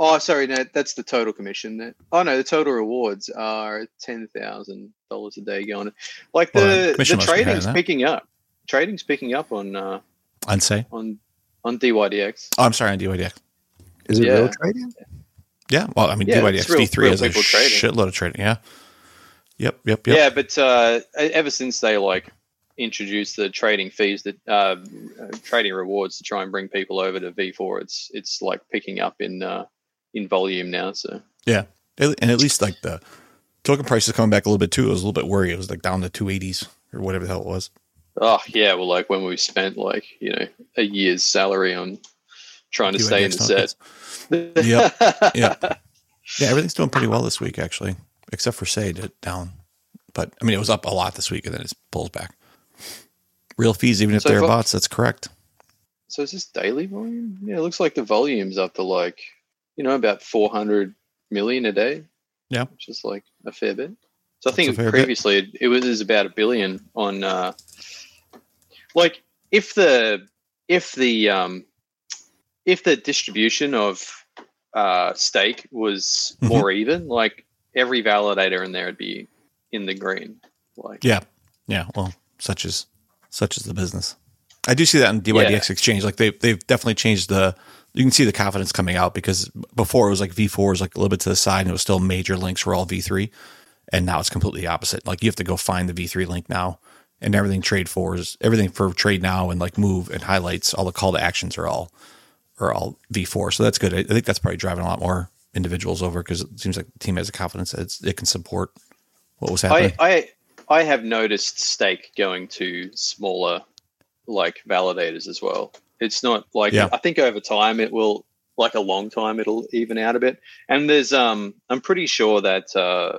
Oh, sorry, no, that's the total commission. That oh no, the total rewards are ten thousand dollars a day going. Like
Well,
the
commission
the
must be higher
trading's picking up. Trading's picking up on uh,
I'd say.
on on DYDX.
Oh, I'm sorry on DYDX.
Is it
Yeah.
real trading?
Yeah. Well, I mean,
Yeah,
DYDX
it's real-
V3
real
has a
people trading.
shitload of trading. Yeah. Yep. Yep. Yep.
Yeah, but uh, ever since they like introduced the trading fees, that uh, uh, trading rewards to try and bring people over to V4, it's it's like picking up in uh, in volume now. So
yeah, And at least like the token price is coming back a little bit too. I was a little bit worried. It was like down to 280s or whatever the hell it was.
Oh yeah, well like when we spent like you know a year's salary on trying to stay in the set.
Yep, yeah. Yeah, everything's doing pretty well this week, actually, except for Sade it down. But I mean, it was up a lot this week, and then it pulls back. Real fees, even if
So
they're bots, that's correct.
So is this daily volume? Yeah, it looks like the volume's up to like you know about 400 million a day.
Yeah.
which is like a fair bit. So I
That's a
think previously it, it was about a billion on. Uh, like if the if the um, if the distribution of uh, stake was
Mhm.
more even, like every validator in there would be in the green. Like
Yeah, yeah. Well, such is such is the business. I do see that in DYDX exchange. Like they they've definitely changed the. You can see the confidence coming out because before it was like V4 was like a little bit to the side and it was still major links were all V3, and now it's completely opposite. Like you have to go find the V3 link now, and everything trade for is everything for trade now and like move and highlights. All the call to actions are all are all V4. So that's good. I, think that's probably driving a lot more individuals over because it seems like the team has a confidence that it's, it can support what was happening.
I, I I have noticed stake going to smaller like validators as well. It's not like
Yeah.
I think over time it will like a long time it'll even out a bit. And there's um I'm pretty sure that uh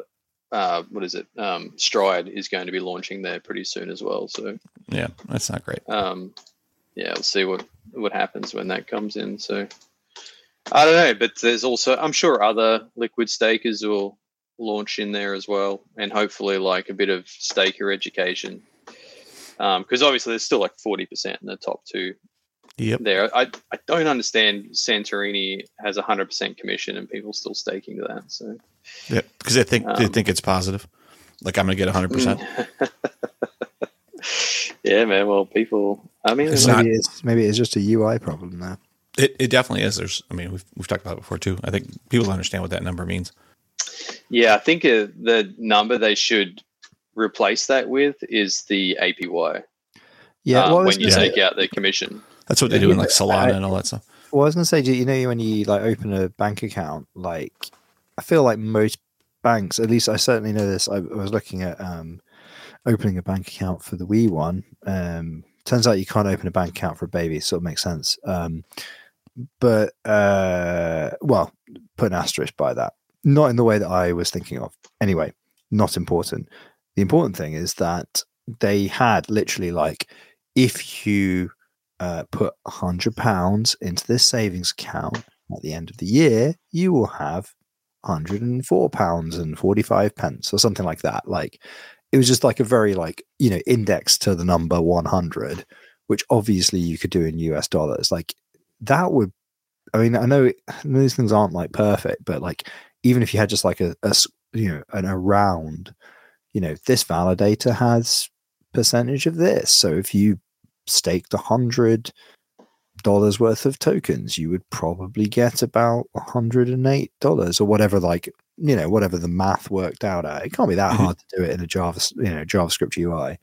uh what is it? Um Stride is going to be launching there pretty soon as well. So
yeah, that's not great.
um yeah, we'll see what what happens when that comes in. So I don't know, but there's also I'm sure other liquid stakers will launch in there as well, and hopefully like a bit of staker education. Because obviously there's still like forty percent in the top two
Yep.
there. I I don't understand Santorini has a hundred percent commission and people still staking to that. So
Yeah, because they think they
Um,
think it's positive. Like I'm gonna get a 100. percent
yeah, man. Well, people. I mean,
It's
like,
not-
Maybe it's maybe it's just a UI problem now.
It it definitely is. There's I mean we've we've talked about it before too. I think people understand what that number means.
Yeah, I think uh, the number they should replace that with is the APY.
Yeah,
um,
well,
when you
gonna
take out the commission.
That's what they do in like Solana and all that stuff.
Well, I was gonna say, do you know when you like open a bank account, like I feel like most banks, at least I certainly know this. I, I was looking at um, opening a bank account for the wee one. Um, turns out you can't open a bank account for a baby, so it makes sense. Um, but uh, well, put an asterisk by that. Not in the way that I was thinking of. Anyway, not important. The important thing is that they had literally like if you uh, put a hundred pounds into this savings account at the end of the year, you will have hundred and four pounds and forty five pence or something like that. Like it was just like a very like you know index to the number one hundred, which obviously you could do in US dollars. Like that would, I mean, I know these things aren't like perfect, but like even if you had just like a you know an around, you know, this validator has percentage of this. So if you staked a hundred dollars worth of tokens, you would probably get about hundred and eight dollars or whatever, like you know, whatever the math worked out at. It can't be that
Mhm.
hard to do it in a Java, you know, JavaScript UI,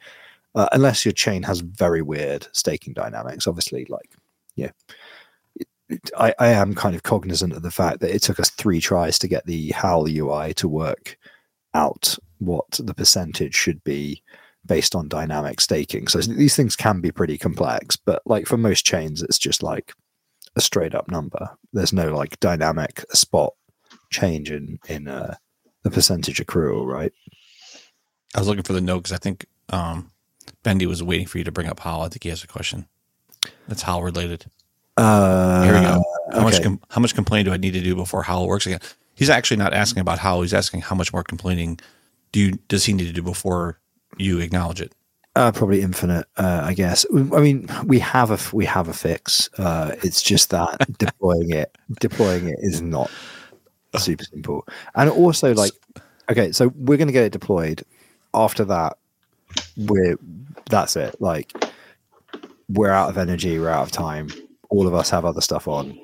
uh, unless your chain has very weird staking dynamics. Obviously, like yeah, it- I, I am kind of cognizant of the fact that it took us three tries to get the HAL UI to work out what the percentage should be based on dynamic staking. So these things can be pretty complex, but like for most chains, it's just like a straight up number. There's no like dynamic spot change in in uh, the percentage accrual, right?
I was looking for the note because I think um, Bendy was waiting for you to bring up HAL. I think he has a question. That's HAL related.
Uh,
Here we go. How much com- how much complaining do I need to do before HAL works again? He's actually not asking about HAL. He's asking how much more complaining do you does he need to do before you acknowledge it?
Uh, probably infinite, uh, I guess. I mean, we have a we have a fix. Uh, it's just that deploying it deploying it is not super simple. And also, like, okay, so we're going to get it deployed. After that, we're that's it. Like, we're out of energy. We're out of time. All of us have other stuff on.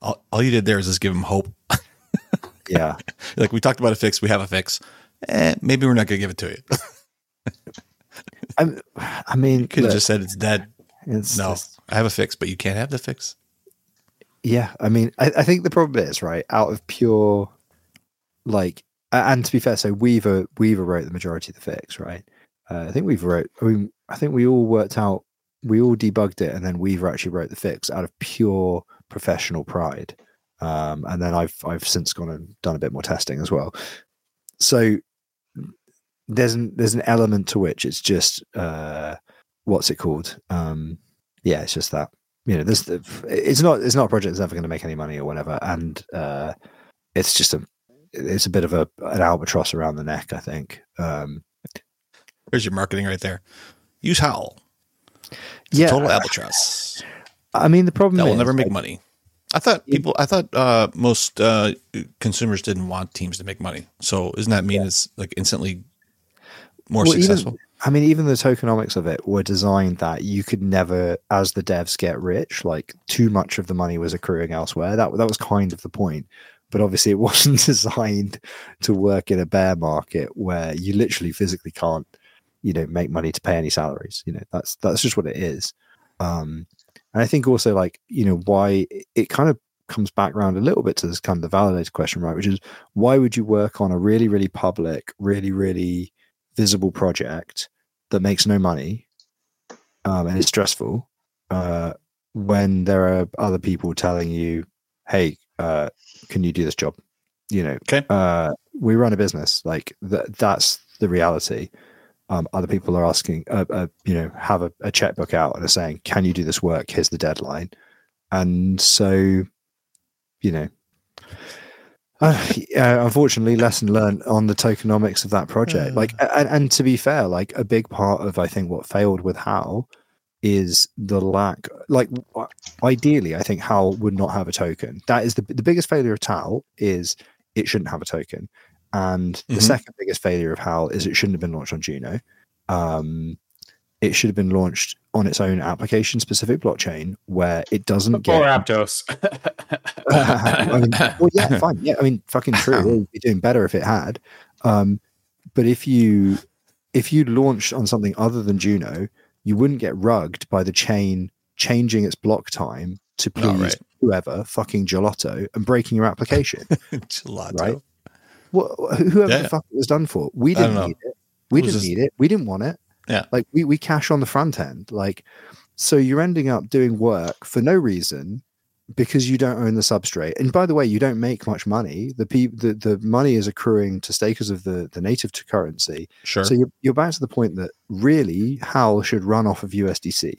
All, all you did there is just give them hope.
Yeah,
like we talked about a fix, we have a fix. Eh, maybe we're not going to give it to you.
I'm, I mean,
Could have just said it's dead.
it's
No,
just-
I have a fix, but you can't have the fix.
Yeah, I mean, I, I think the problem is right out of pure, like, and to be fair, so Weaver Weaver wrote the majority of the fix, right? Uh, I think Weaver wrote. I mean, I think we all worked out, we all debugged it, and then Weaver actually wrote the fix out of pure professional pride. Um, and then I've I've since gone and done a bit more testing as well. So there's an there's an element to which it's just uh, what's it called? Um, yeah, it's just that you know, this it's not it's not a project that's ever going to make any money or whatever, and uh, it's just a it's a bit of a an albatross around the neck, I think. Um,
There's your marketing right there. Use Howl. It's a
yeah,
total albatross.
I mean the problem
That will never make
like,
money. I thought people. I thought uh, most uh, consumers didn't want teams to make money. So doesn't that mean it's like instantly more
Well, even-
successful?
I mean, even the tokenomics of it were designed that you could never, as the devs get rich, like too much of the money was accruing elsewhere. That that was kind of the point. But obviously, it wasn't designed to work in a bear market where you literally physically can't, you know, make money to pay any salaries. You know, that's that's just what it is. Um, and I think also, like, you know, why it kind of comes back around a little bit to this kind of the validator question, right? Which is why would you work on a really, really public, really, really visible project that makes no money um, and is stressful uh, when there are other people telling you, "Hey, uh, can you do this job?" You know,
Okay.
uh, we run a business. Like th- that's the reality. Um, other people are asking, uh, uh, you know, have a, a checkbook out and are saying, "Can you do this work? Here's the deadline." And so, you know, uh, yeah, unfortunately, lesson learned on the tokenomics of that project. Like, and, and to be fair, like a big part of I think what failed with HAL is the lack. Like, ideally, I think HAL would not have a token. That is the the biggest failure of TAL is it shouldn't have a token, and the
Mhm.
second biggest failure of HAL is it shouldn't have been launched on Juno. Um, it should have been launched on its own application specific blockchain where it doesn't
Or
get
Aptos.
I mean, well, yeah, fine. Yeah, I mean, fucking true. It would be doing better if it had. Um, but if you if you launched on something other than Juno, you wouldn't get rugged by the chain changing its block time to please
right.
whoever fucking gelato and breaking your application.
Gelato.
Right. well, whoever
Yeah.
the fuck it was done for, we didn't need it. We
It
didn't
just-
need it. We didn't want it.
Yeah.
Like we we cache on the front end. Like so you're ending up doing work for no reason because you don't own the substrate. And by the way, you don't make much money. The pe- the, the money is accruing to stakers of the, the native to currency.
Sure.
So you're, you're back to the point that really HAL should run off of USDC,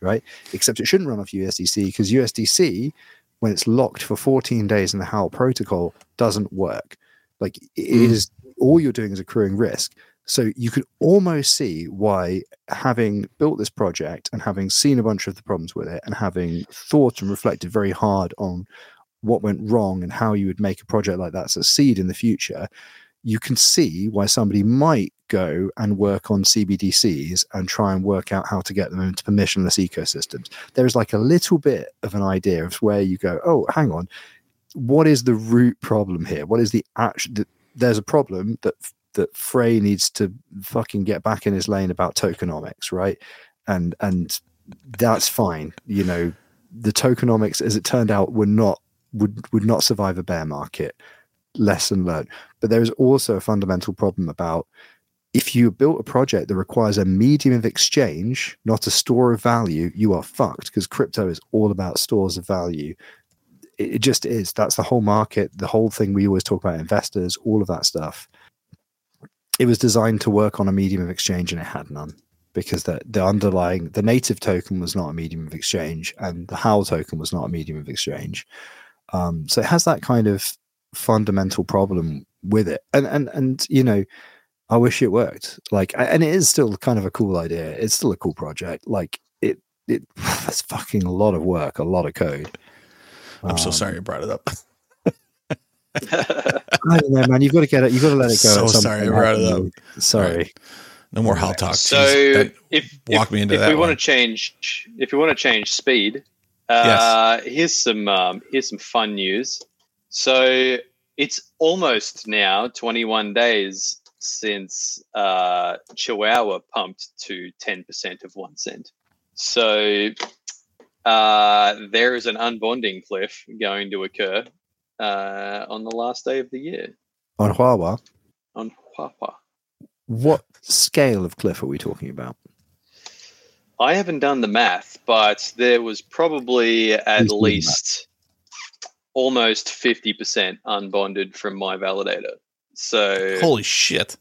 right? Except it shouldn't run off USDC because USDC, when it's locked for 14 days in the HAL protocol, doesn't work. Like it
Mm.
is all you're doing is accruing risk. So you could almost see why having built this project and having seen a bunch of the problems with it and having thought and reflected very hard on what went wrong and how you would make a project like that succeed in the future, you can see why somebody might go and work on CBDCs and try and work out how to get them into permissionless ecosystems. There is like a little bit of an idea of where you go, oh, hang on, what is the root problem here? What is the actual? There's a problem that that Frey needs to fucking get back in his lane about tokenomics, right? And and that's fine, you know. the tokenomics, as it turned out, were not would would not survive a bear market. Lesson learned. But there is also a fundamental problem about if you built a project that requires a medium of exchange, not a store of value, you are fucked because crypto is all about stores of value. It, it just is. That's the whole market, the whole thing we always talk about investors, all of that stuff. It was designed to work on a medium of exchange and it had none because the, the underlying, the native token was not a medium of exchange and the HAL token was not a medium of exchange. Um, so it has that kind of fundamental problem with it. And, and, and, you know, I wish it worked. Like, and it is still kind of a cool idea. It's still a cool project. Like, it it that's fucking a lot of work, a lot of code.
I'm so
Um,
sorry you brought it up.
I don't know, man. You've got to get it. You've got to let it go.
So sorry I
point,
brought it
haven't you? Sorry.
No more HAL talk.
So
Jeez,
if
walk
if,
me into
if
that
we want to change, if we want to change speed, uh, here's some um, here's some fun news. So it's almost now 21 days since uh, Chihuahua pumped to 10% of one cent. So uh, there is an unbonding cliff going to occur uh, on the last day of the year
On Huahua,
on Huahua.
what scale of cliff are we talking about?
I haven't done the math, but there was probably at
Please do the math.
least almost 50% unbonded from my validator. So
Holy shit.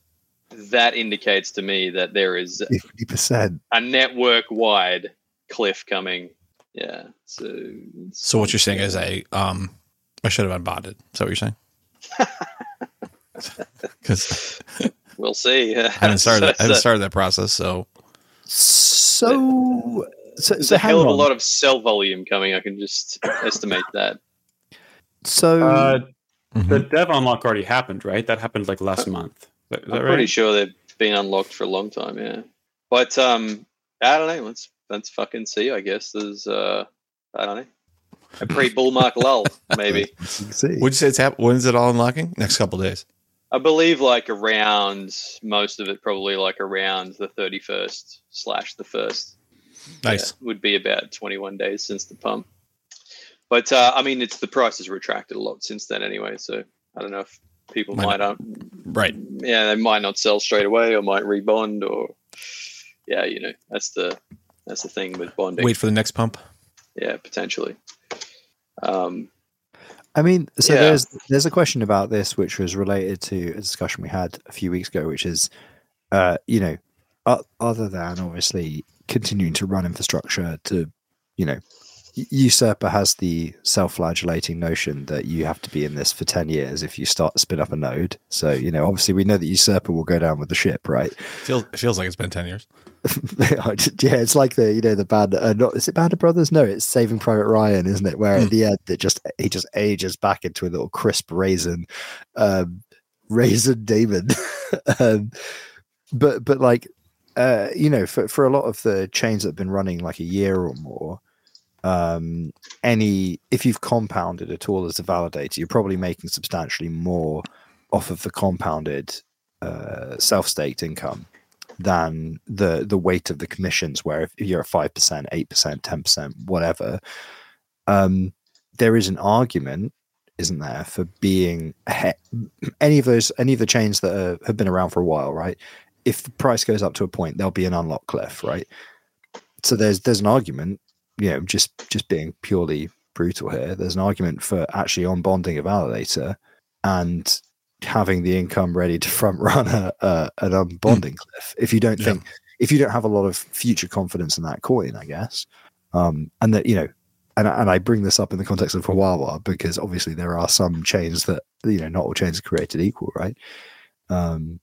that indicates to me that there is
Fifty percent.
a network wide cliff coming. Yeah. So
So what you're saying is a um I should have unbonded. Is that what you're saying? Because
we'll see.
I haven't started I haven't started that process, so
So, so,
There's
so
a hell of a lot of cell volume coming. I can just estimate that.
So
Uh,
Mhm.
the dev unlock already happened, right? That happened like last month. Is that, is
I'm
that
pretty
right?
sure they've been unlocked for a long time, yeah. But um, I don't know. Let's let's fucking see. I guess there's uh, I don't know, a pre-bull mark lull, maybe.
see.
would you say it's hap- when is it all unlocking? Next couple days.
I believe like around most of it, probably like around the 31st slash the first.
Nice.
Yeah, would be about 21 days since the pump. But uh, I mean, it's the price has retracted a lot since then anyway. So I don't know if people
Might
might, uh,
Right.
yeah, they might not sell straight away or might rebond or yeah, you know, that's the that's the thing with bonding.
Wait for the next pump.
Yeah, potentially. Um,
I mean, so
Yeah.
there's there's a question about this which was related to a discussion we had a few weeks ago, which is, uh, you know, other than obviously continuing to run infrastructure to, you know, Usurper has the self-flagellating notion that you have to be in this for ten years if you start to spin up a node. So you know, obviously, we know that Usurper will go down with the ship, right?
Feels it feels like it's been ten years.
yeah, it's like the you know the band. Uh, not is it Band of Brothers? No, it's Saving Private Ryan, isn't it? Where
Hmm.
at the end it just he just ages back into a little crisp raisin, um, raisin Damon. um, but but like uh, you know, for for a lot of the chains that have been running like a year or more, um, any if you've compounded at all as a validator, you're probably making substantially more off of the compounded uh, self-staked income than the the weight of the commissions where if you're at 5% 8% 10% whatever. Um there is an argument isn't there for being any of those any of the chains that are, have been around for a while right? If the price goes up to a point there'll be an unlock cliff right? So there's there's an argument you know just just being purely brutal here there's an argument for actually on bonding a validator and having the income ready to front run a, a an unbonding cliff if you don't
Yeah.
think if you don't have a lot of future confidence in that coin i guess. Um and that you know and, and i bring this up in the context of Huahua because obviously there are some chains that you know not all chains are created equal right? Um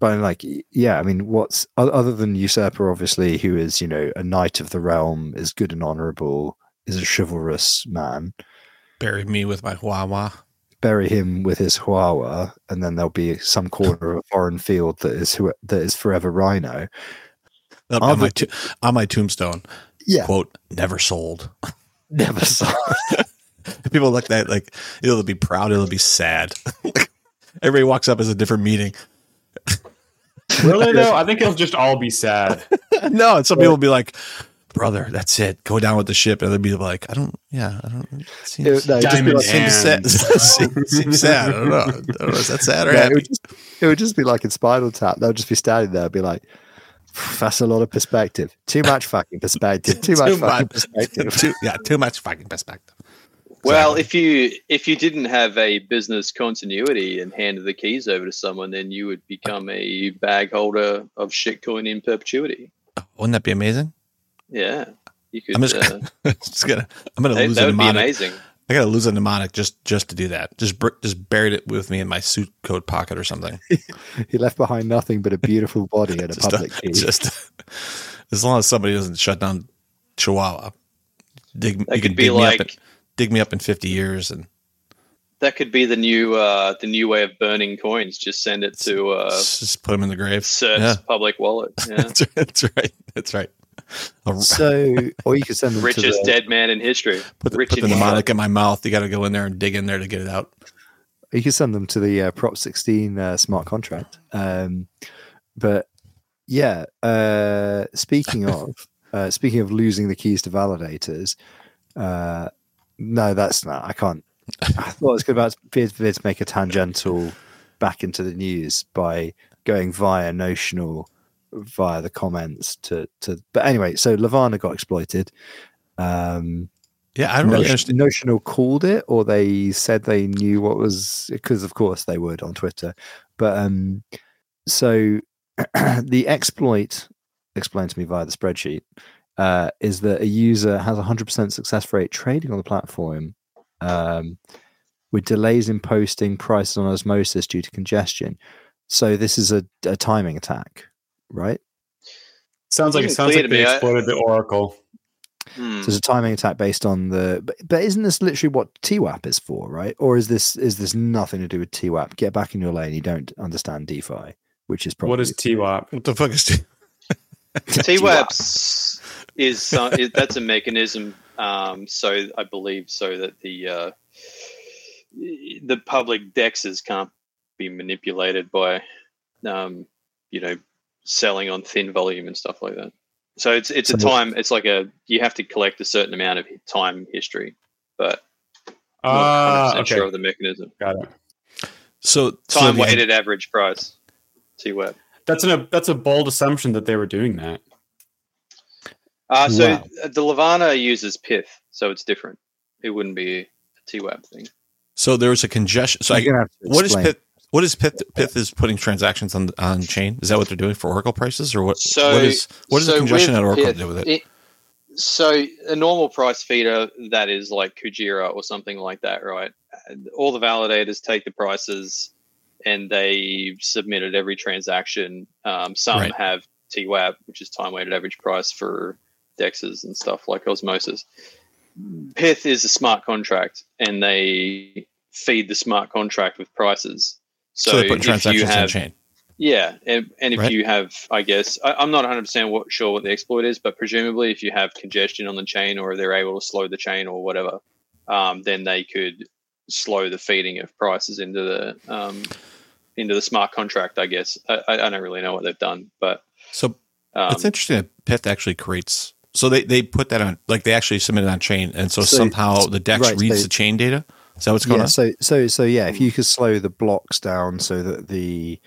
but I'm like yeah i mean what's other than usurper obviously who is you know a knight of the realm is good and honorable is a chivalrous man
Bury me with my Huahua.
bury him with his Huahua, and then there'll be some corner of a foreign field that is who that is forever Rhino.
On, my to- on my tombstone,
Yeah,
quote, never sold.
never sold
People look at that like it'll be proud, it'll be sad. Everybody walks up as a different meeting.
Really though, I think it'll just all be sad.
no, and some people will be like, brother, that's it. Go down with the ship, and they'll be like, I don't, yeah, I don't. It
It,
seems,
no, it'd just
Diamond
like,
seems sad.
hands.
seems, seems sad. I don't know. I don't know. Is that sad or
no, it, would just, it would just be like in Spinal Tap. They'll just be standing there, and be like, "That's a lot of perspective. Too much fucking perspective. Too much
Too
fucking perspective."
too, yeah, too much fucking perspective.
Well, if you if you didn't have a business continuity and handed the keys over to someone, then you would become a bag holder of shitcoin in perpetuity.
Wouldn't that be amazing?
Yeah, you could.
I'm just,
uh,
just gonna, I'm gonna
that,
lose
that
a
would be
mnemonic.
amazing.
I gotta lose a mnemonic just just to do that. Just br- just buried it with me in my suit coat pocket or something.
He left behind nothing but a beautiful body and a
just,
public key.
just as long as somebody doesn't shut down Chihuahua, dig,
That
you
could
can
be
dig me up.
like
In, dig me up in 50 years, and
that could be the new uh, the new way of burning coins. Just send it to uh,
just put them in the grave.
CERT's
Yeah.
public wallet. Yeah.
That's, right, that's right. That's right. I'll
so, or you could send them to
Richest
the,
dead man in history.
put the,
Rich
put the
in
mnemonic in my mouth. You got to go in there and dig in there to get it out.
you could send them to the uh, Prop 16 uh, smart contract. Um, but yeah, uh, speaking of uh, speaking of losing the keys to validators, uh, no, that's not. I can't. I thought it was about to, be to make a tangential back into the news by going via notional via the comments to to. But anyway, so Levana got exploited. Um,
Yeah, I don't really
Notion,
understand.
Notional called it, or they said they knew what was because, of course, they would on Twitter. But um, so the exploit explained to me via the spreadsheet uh, is that a user has a hundred percent success rate trading on the platform, um, with delays in posting prices on osmosis due to congestion. So this is a, a timing attack, right?
Sounds like it
Isn't
sounds like they exploited the Oracle.
Hmm.
So it's a timing attack based on the. But, but isn't this literally what TWAP is for, right? Or is this is this nothing to do with TWAP? Get back in your lane. You don't understand DeFi, which is probably
What is TWAP?
What the fuck is? T-
TWAPs is, some, is that's a mechanism. Um, so I believe so that the uh, the public dexes can't be manipulated by, um, you know, selling on thin volume and stuff like that. So it's it's a time. It's like a you have to collect a certain amount of time history, but I'm not
Ah,
100%
okay,
sure of the mechanism.
got it.
so so
Time
the-
weighted average price. TWAP.
That's an that's a bold assumption that they were doing that.
Uh, so
Wow.
the Levana uses Pyth, so it's different. It wouldn't be a TWAP thing.
So there was a congestion. So I,
You're gonna have to
what is
explain.
Pyth? What is Pyth? Pyth is putting transactions on on chain. Is that what they're doing for Oracle prices, or what?
So-
what is what does
so
the congestion at Oracle
Pyth,
do with it?
it- So a normal price feeder that is like Kujira or something like that, right? All the validators take the prices and they submit it every transaction. Um, some
Right.
have TWAP, which is time weighted average price for dexes and stuff like Osmosis. Pyth is a smart contract, and they feed the smart contract with prices.
So,
So,
they put
if you
transactions on
have
chain.
yeah, and, and if
Right.
you have, I guess, I, I'm not 100 percent what, sure what the exploit is, but presumably, if you have congestion on the chain, or they're able to slow the chain, or whatever, um, then they could slow the feeding of prices into the um, into the smart contract. I guess I, I I don't really know what they've done, but
So
um,
it's interesting that Pyth actually creates. So they, they put that on, like they actually submit it on chain, and so,
So-
somehow the DEX
right,
reads
so-
the chain data. Is that what's going
yeah,
on?
so so so yeah, if you could slow the blocks down so that the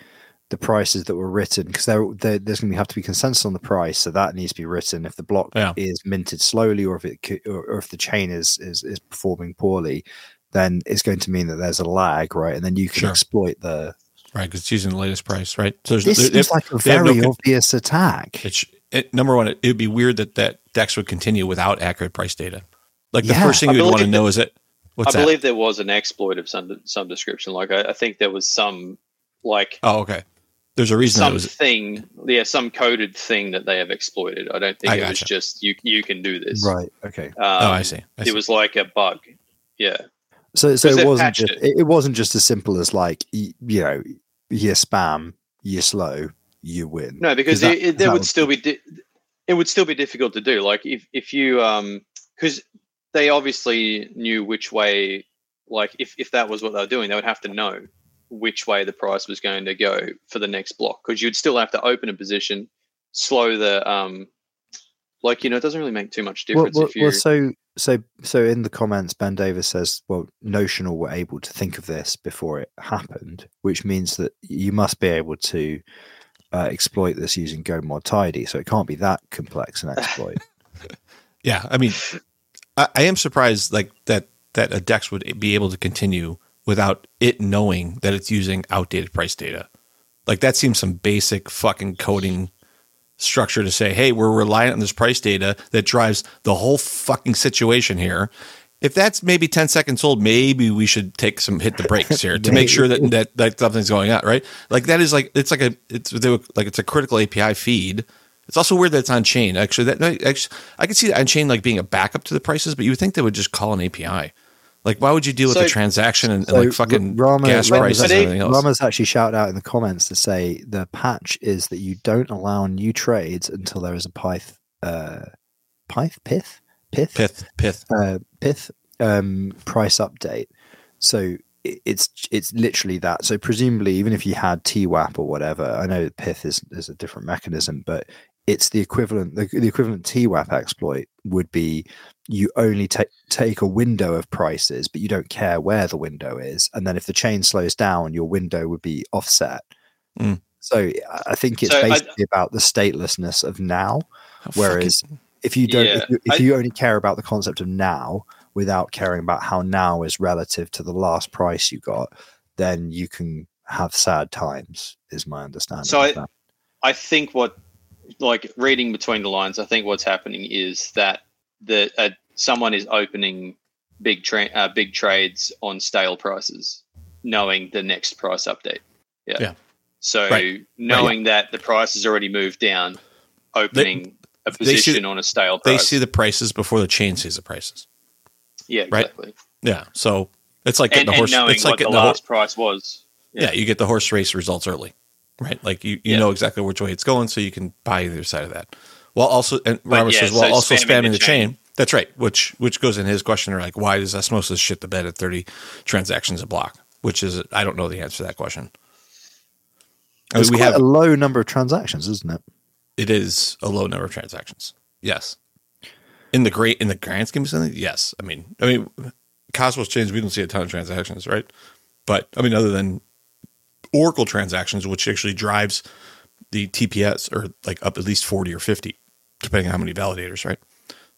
the prices that were written because there, there there's going to have to be consensus on the price, so that needs to be written. If the block
Yeah.
is minted slowly, or if it or, or if the chain is, is is performing poorly, then it's going to mean that there's a lag, right? And then you can
Sure.
exploit the.
Right, because it's using the latest price, right? So there's,
This
there- if-
like a
have no
very obvious attack.
It, it, number one, it, it would be weird that that DEX would continue without accurate price data. Like the
Yeah.
first thing
I
you'd want to know is it what's
I
that?
believe there was an exploit of some some description. Like I, I think there was some like
oh, okay. There's a reason that was
something, yeah, some coded thing that they have exploited. I don't think
I
it was just you you can do this.
Right. Okay.
Um,
Oh, I see. I see.
It was like a bug. Yeah.
So so it wasn't just
it.
it. it wasn't just as simple as like you know you're spam, you're slow, you win.
No, because
that-
it, it, there would still be di- it would still be difficult to do. Like if if you um because they obviously knew which way. Like if if that was what they were doing, they would have to know which way the price was going to go for the next block because you'd still have to open a position, slow the um Like you know, it doesn't really make too much
Well,
difference
well,
if you.
well, so so so in the comments, Ben Davis says, "Well, Notional were able to think of this before it happened, which means that you must be able to uh, exploit this using Go Mod Tidy. So it can't be that complex an exploit."
Yeah, I mean, I, I am surprised like that that a Dex would be able to continue without it knowing that it's using outdated price data. Like that seems some basic fucking coding structure to say, hey, we're reliant on this price data that drives the whole fucking situation here. If that's maybe 10 seconds old, maybe we should take some hit the brakes here to make sure that, that that something's going on, right? Like that is like it's like a it's they were- like it's a critical API feed. It's also weird that it's on chain. Actually, that actually, I could see that on chain like being a backup to the prices, but you would think they would just call an API. Like, why would you deal with a transaction and,
So
and like fucking
Rama,
gas
Rama-
prices and everything else?
Rama's actually shouted out in the comments to say the patch is that you don't allow new trades until there is a Pyth, uh, Pyth, Pith, Pith,
Pith, pith.
uh, Pyth um, price update. So it's it's literally that. So presumably, even if you had TWAP or whatever, I know Pyth is is a different mechanism, but it's the equivalent. The, the equivalent TWAP exploit would be you only take take a window of prices, but you don't care where the window is, and then if the chain slows down, your window would be offset.
Mm.
So I- I think it's
So I-
basically about the statelessness of now.
How
Whereas if you don't,
Yeah,
if, you, if
I-
you only care about the concept of now without caring about how now is relative to the last price you got, then you can have sad times. Is my understanding.
So
of
I-
that.
I think what, like reading between the lines, I think what's happening is that the uh, someone is opening big tra- uh, big trades on stale prices, knowing the next price update. Yeah.
Yeah.
So
Right.
knowing that the price has already moved down, opening a
they see-
on a stale
they see the prices before the chain sees the prices.
yeah,
right? Yeah, so it's like getting
And,
the horse.
knowing
It's like
what the
the horse.
last price was.
Yeah. you get the horse race results early, right? Like you, you
Yeah.
know exactly which way it's going, so you can buy either side of that. While also, and Robert
yeah,
says, while
so
also
spamming
spamming
the
the chain.
chain.
That's right. Which which goes in his question, like why does osmosis shit the bed at thirty transactions a block? Which is I don't know the answer to that question. I mean,
it's
we
quite
have
a low number of transactions, isn't it?
It is a low number of transactions. Yes. In the great in the grand scheme of something, yes. I mean, I mean, Cosmos chains we don't see a ton of transactions, right? But I mean, other than Oracle transactions, which actually drives the TPS or like up at least forty or fifty, depending on how many validators, right?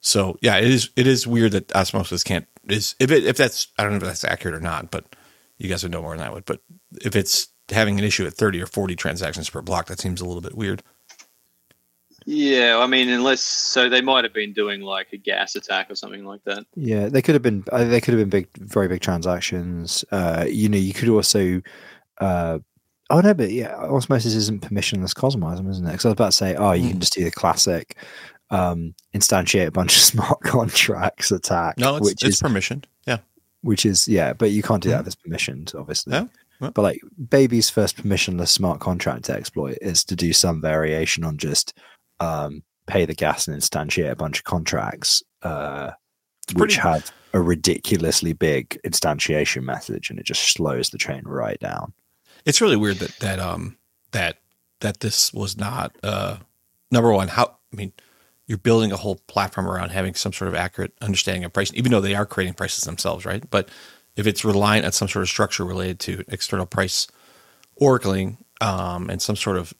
So yeah, it is it is weird that Osmosis can't is if it if that's I don't know if that's accurate or not, but you guys would know more than I would. But if it's having an issue at thirty or forty transactions per block, that seems a little bit weird.
Yeah, I mean, unless so, they might have been doing like a gas attack or something like that.
Yeah, they could have been. Uh, they could have been big, very big transactions. Uh, you know, you could also. Uh, oh no, but yeah, osmosis isn't permissionless CosmWasm, isn't it? Because I was about to say, oh, you
Hmm.
can just do the classic, um, instantiate a bunch of smart contracts attack,
No, it's,
which
it's
is
permission. Yeah.
which is yeah, but you can't do that
Mhm.
if permissioned, obviously.
Yeah, yeah.
But like baby's first permissionless smart contract exploit is to do some variation on just um, pay the gas and instantiate a bunch of contracts, uh, which have a ridiculously big instantiation message, and it just slows the chain right down.
It's really weird that that um that that this was not uh number one. How I mean, you're building a whole platform around having some sort of accurate understanding of pricing, even though they are creating prices themselves, right? But if it's reliant on some sort of structure related to external price oracling um, and some sort of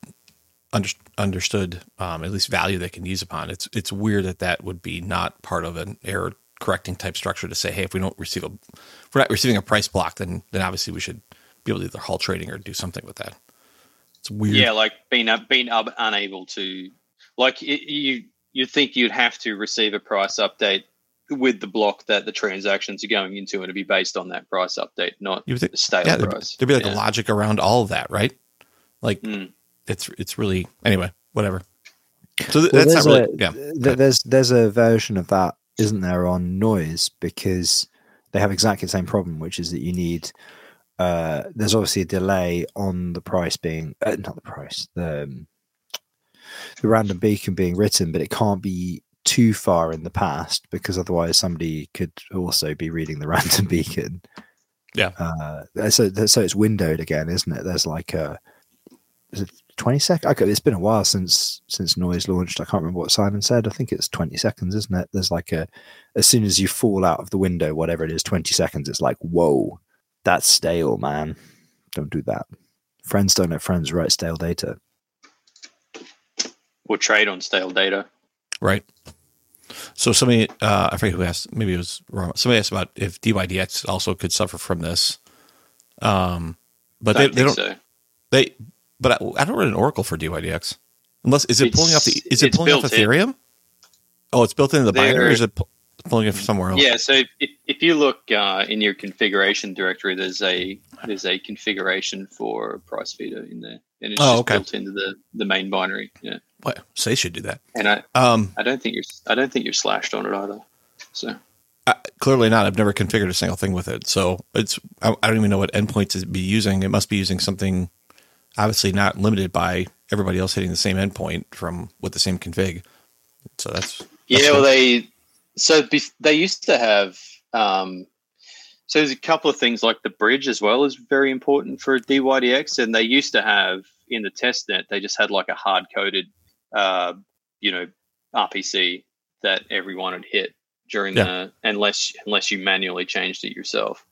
under, understood um, at least value they can use upon, it's it's weird that that would be not part of an error correcting type structure to say, hey, if we don't receive a if we're not receiving a price block, then then obviously we should be able to either halt trading or do something with that. It's weird.
Yeah, like being uh, being un- unable to, like y- you you'd think you'd have to receive a price update with the block that the transactions are going into, and it'd be based on that price update, not
You would think,
the stale
yeah,
price.
there'd be like
Yeah.
a logic around all of that, right? Like
Mm.
It's it's really anyway, whatever. So th-
Well,
that's not really
a-
yeah.
th- there's there's a version of that, isn't there, on Nois because they have exactly the same problem, which is that you need. Uh, there's obviously a delay on the price being uh, not the price the um, the random beacon being written, but it can't be too far in the past because otherwise somebody could also be reading the random beacon.
Yeah.
Uh, so so it's windowed again, isn't it? There's like a is it 20 seconds? Okay, it's been a while since since Nois launched. I can't remember what Simon said. I think it's 20 seconds, isn't it? There's like a as soon as you fall out of the window, whatever it is, 20 seconds. It's like whoa, that's stale, man. Don't do that. Friends don't let friends write stale data.
Or trade on stale data.
Right. So somebody, uh, I forget who asked, maybe it was wrong. Somebody asked about if DYDX also could suffer from this. Um, but they,
Don't
they don't,
so.
they, but I, I don't run an Oracle for DYDX. Unless, is it pulling off the, is it pulling off
built in.
Ethereum? Oh, it's built into the
There-
binary or is it pu- pulling it from somewhere else?
Yeah, so if, if you look uh, in your configuration directory, there's a there's a configuration for price feeder in there, and it's
Oh,
just
okay.
built into the, the main binary. Yeah,
Well, so they should do that.
and I,
Um,
I don't think you're I don't think you're slashed on it either. So
I, clearly not. I've never configured a single thing with it. So it's, I, I don't even know what endpoint to be using. It must be using something obviously not limited by everybody else hitting the same endpoint from with the same config. So that's,
yeah, well they so bef- they used to have um, so there's a couple of things like the bridge as well is very important for DYDX, and they used to have in the test net they just had like a hard coded uh, you know RPC that everyone had hit during
Yeah.
the unless unless you manually changed it yourself.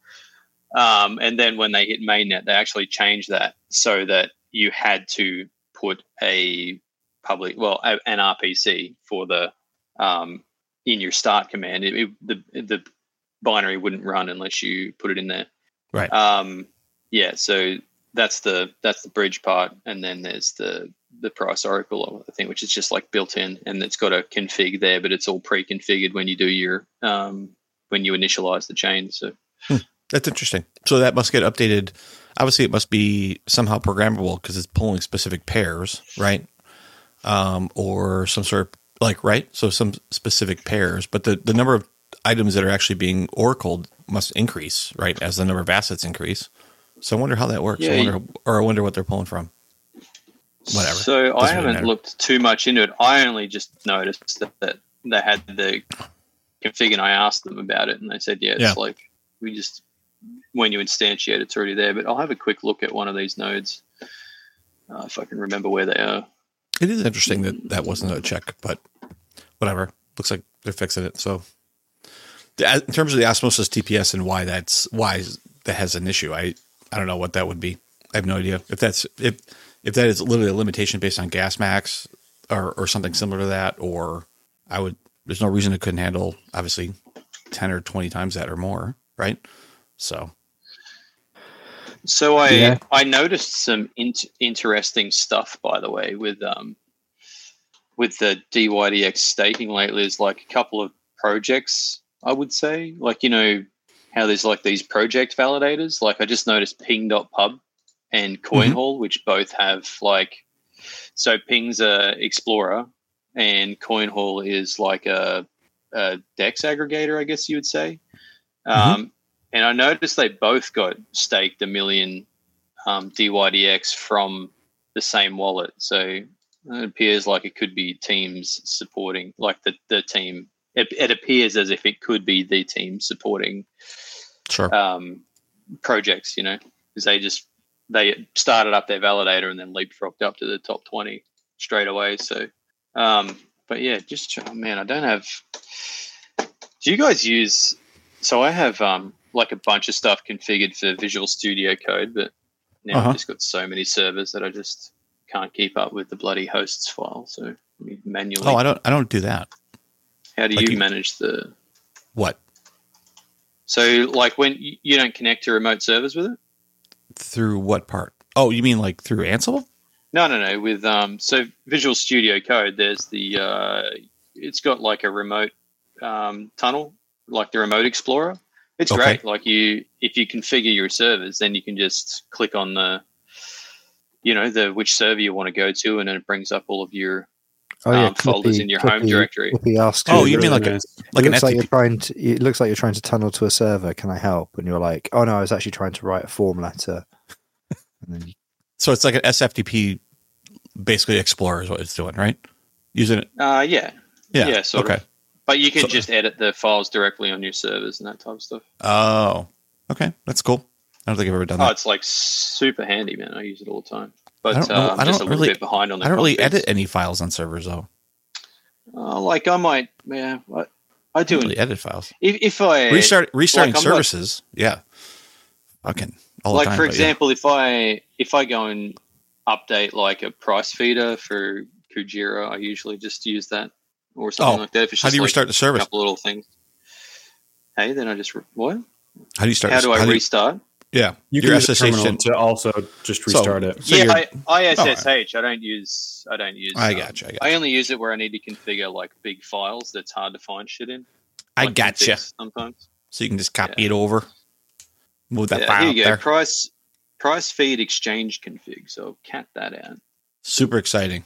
Um, and then when they hit mainnet, they actually changed that so that you had to put a public, well, a, an RPC for the um, in your start command. It, it- the the binary wouldn't run unless you put it in there.
Right.
Um, yeah. So that's the that's the bridge part, and then there's the the price oracle I think, which is just like built in, and it's got a config there, but it's all pre-configured when you do your um, when you initialize the chain. So
that's interesting. So that must get updated. Obviously it must be somehow programmable because it's pulling specific pairs, right? Um, or some sort of like, right. So some specific pairs, but the, the number of items that are actually being oracled must increase, right? As the number of assets increase. So I wonder how that works. I
Yeah,
wonder, or I wonder what they're pulling from. Whatever.
So I
Doesn't really
haven't
matter.
looked too much into it. I only just noticed that, that they had the config, and I asked them about it, and they said, "Yeah, it's
Yeah.
like we just when you instantiate, it's already there." But I'll have a quick look at one of these nodes uh, if I can remember where they are.
It is interesting that that wasn't a check, but whatever. Looks like they're fixing it. So, in terms of the osmosis TPS and why that's why that has an issue, I I don't know what that would be. I have no idea if that's if if that is literally a limitation based on gas max or or something similar to that, or I would. There's no reason it couldn't handle obviously ten or twenty times that or more, right? So
So I
Yeah.
I noticed some int- interesting stuff, by the way, with um with the DYDX staking lately. Is like a couple of projects, I would say, like you know how there's like these project validators. Like I just noticed Ping.pub and CoinHall, which both have like so Ping's a explorer and CoinHall is like a, a Dex aggregator, I guess you would say. Um, and I noticed they both got staked a million um, DYDX from the same wallet. So it appears like it could be teams supporting, like the, the team. It, it appears as if it could be the team supporting
sure,
um, projects, you know, because they just they started up their validator and then leapfrogged up to the top twenty straight away. So, um, but yeah, just oh, man, I don't have. Do you guys use? So I have um, like a bunch of stuff configured for Visual Studio Code, but now
Uh-huh.
I've just got so many servers that I just can't keep up with the bloody hosts file. So manually.
oh, I don't I don't do that.
how do
like
you
you-
manage the?
What
So like when you, you don't connect to remote servers with it?
through what part? Oh, you mean like through Ansible?
No, no, no. With um, so Visual Studio Code, there's the uh, it's got like a remote um, tunnel, like the Remote Explorer. It's
Okay.
great. Like you, if you configure your servers, then you can just click on the, you know, the which server you want to go to, and then it brings up all of your.
Oh yeah,
Um, folders in your home directory.
Clippy
Oh,
you-
you mean like a- Like
it
an
looks like you're trying to. It looks like you're trying to tunnel to a server. Can I help? And you're like, oh no, I was actually trying to write a form letter. and then you,
So it's like an SFTP, basically Explorer is what it's doing, right? Using it.
Uh, yeah,
Yeah.
Yeah, sort
okay.
of. But you can
So-
just edit the files directly on your servers and that type of stuff.
Oh, okay. That's cool. I don't think I've ever done
Oh,
that.
it's like super handy, man. I use it all the time. but
I don't know-
uh, I'm
I
just
don't
a little
really-
bit behind on the
I don't really edit any files on servers though.
Uh, like I might, yeah, I, I
I
do.
don't really edit files.
If, if I
Restart restarting
like,
services. yeah. Fucking all
like
the time.
for
but yeah.
example, if I if I go and update like a price feeder for Kujira, I usually just use that or something
Oh,
like that. If it's
how do you
like
restart the service?
a couple little things. Hey, then I just re- what?
How do you start?
How do I
how you-
restart?
yeah,
You
your
can use a
SSH
terminal to also just
So-
restart it.
so
yeah,
you're-
I, ISSH. I don't use. I don't use.
I
um,
gotcha, I gotcha.
I only use it where I need to configure like big files that's hard to find shit in.
I
like
gotcha.
configs Sometimes.
So you can just copy it over, move that
yeah,
file
here
up
you go.
there.
Price price feed exchange config. So cat that out.
Super exciting.